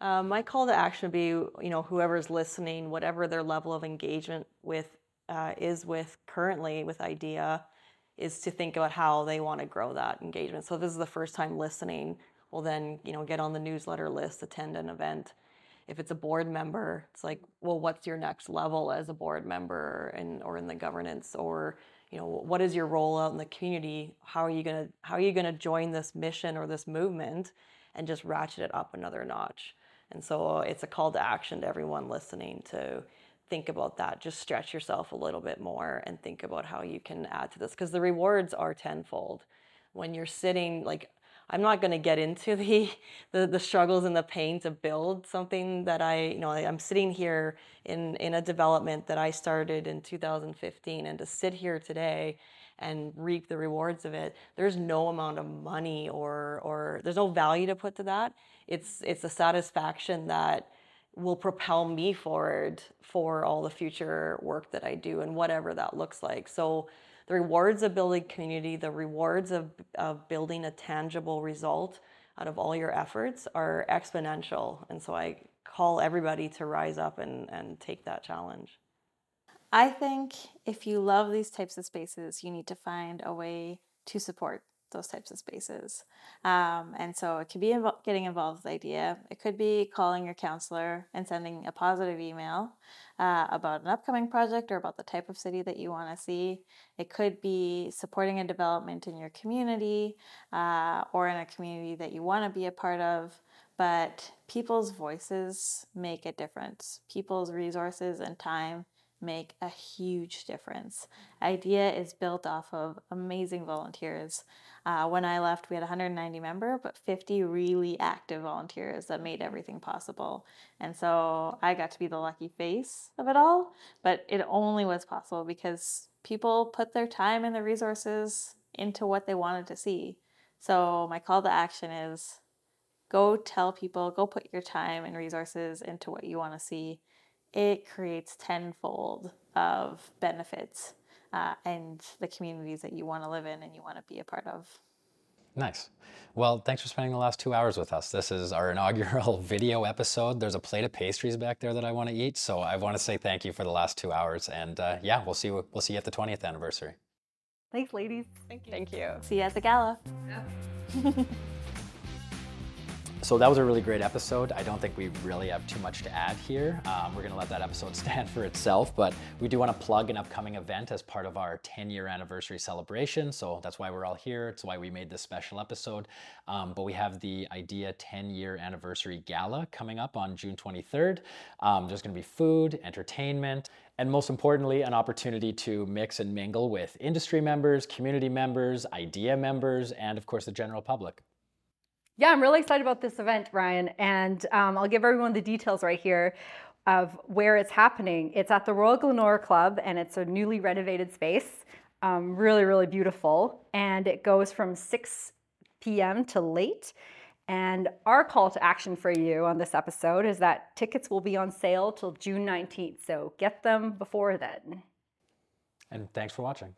Um, my call to action would be, you know, whoever's listening, whatever their level of engagement with uh, is with currently with IDEA, is to think about how they want to grow that engagement. So if this is the first time listening, well then, you know, get on the newsletter list, attend an event. If it's a board member, it's like, well, what's your next level as a board member and or in the governance or you know what is your role out in the community how are you going to how are you going to join this mission or this movement and just ratchet it up another notch and so it's a call to action to everyone listening to think about that. Just stretch yourself a little bit more and think about how you can add to this because the rewards are tenfold. When you're sitting, like, I'm not going to get into the, the, the struggles and the pain to build something that I, you know, I'm sitting here in in a development that I started in 2015, and to sit here today and reap the rewards of it, there's no amount of money or or there's no value to put to that it's it's a satisfaction that will propel me forward for all the future work that I do and whatever that looks like. So the rewards of building community, the rewards of, of building a tangible result out of all your efforts are exponential. And so I call everybody to rise up and, and take that challenge. I think if you love these types of spaces, you need to find a way to support those types of spaces. Um, and so it could be getting involved with the IDEA. It could be calling your counselor and sending a positive email uh, about an upcoming project or about the type of city that you want to see. It could be supporting a development in your community uh, or in a community that you want to be a part of. But people's voices make a difference. People's resources and time make a huge difference. IDEA is built off of amazing volunteers. Uh, when I left, we had 190 member, but 50 really active volunteers that made everything possible. And so I got to be the lucky face of it all, but it only was possible because people put their time and their resources into what they wanted to see. So my call to action is go tell people, go put your time and resources into what you want to see it creates tenfold of benefits uh, and the communities that you want to live in and you want to be a part of. Nice. Well, thanks for spending the last two hours with us. This is our inaugural video episode. There's a plate of pastries back there that I want to eat, so I want to say thank you for the last two hours. And uh, yeah, we'll see. You, we'll see you at the 20th anniversary. Thanks, ladies. Thank you. Thank you. See you at the gala. Yeah. So that was a really great episode. I don't think we really have too much to add here. Um, we're going to let that episode stand for itself, but we do want to plug an upcoming event as part of our 10 year anniversary celebration. So that's why we're all here. It's why we made this special episode. Um, but we have the IDEA 10 year anniversary gala coming up on June 23rd. Um, there's going to be food, entertainment, and most importantly, an opportunity to mix and mingle with industry members, community members, IDEA members, and of course the general public. Yeah, I'm really excited about this event, Ryan, and um, I'll give everyone the details right here of where it's happening. It's at the Royal Glenora Club, and it's a newly renovated space. Um, really, really beautiful, and it goes from 6 p.m. to late. And our call to action for you on this episode is that tickets will be on sale till June 19th. So get them before then. And thanks for watching.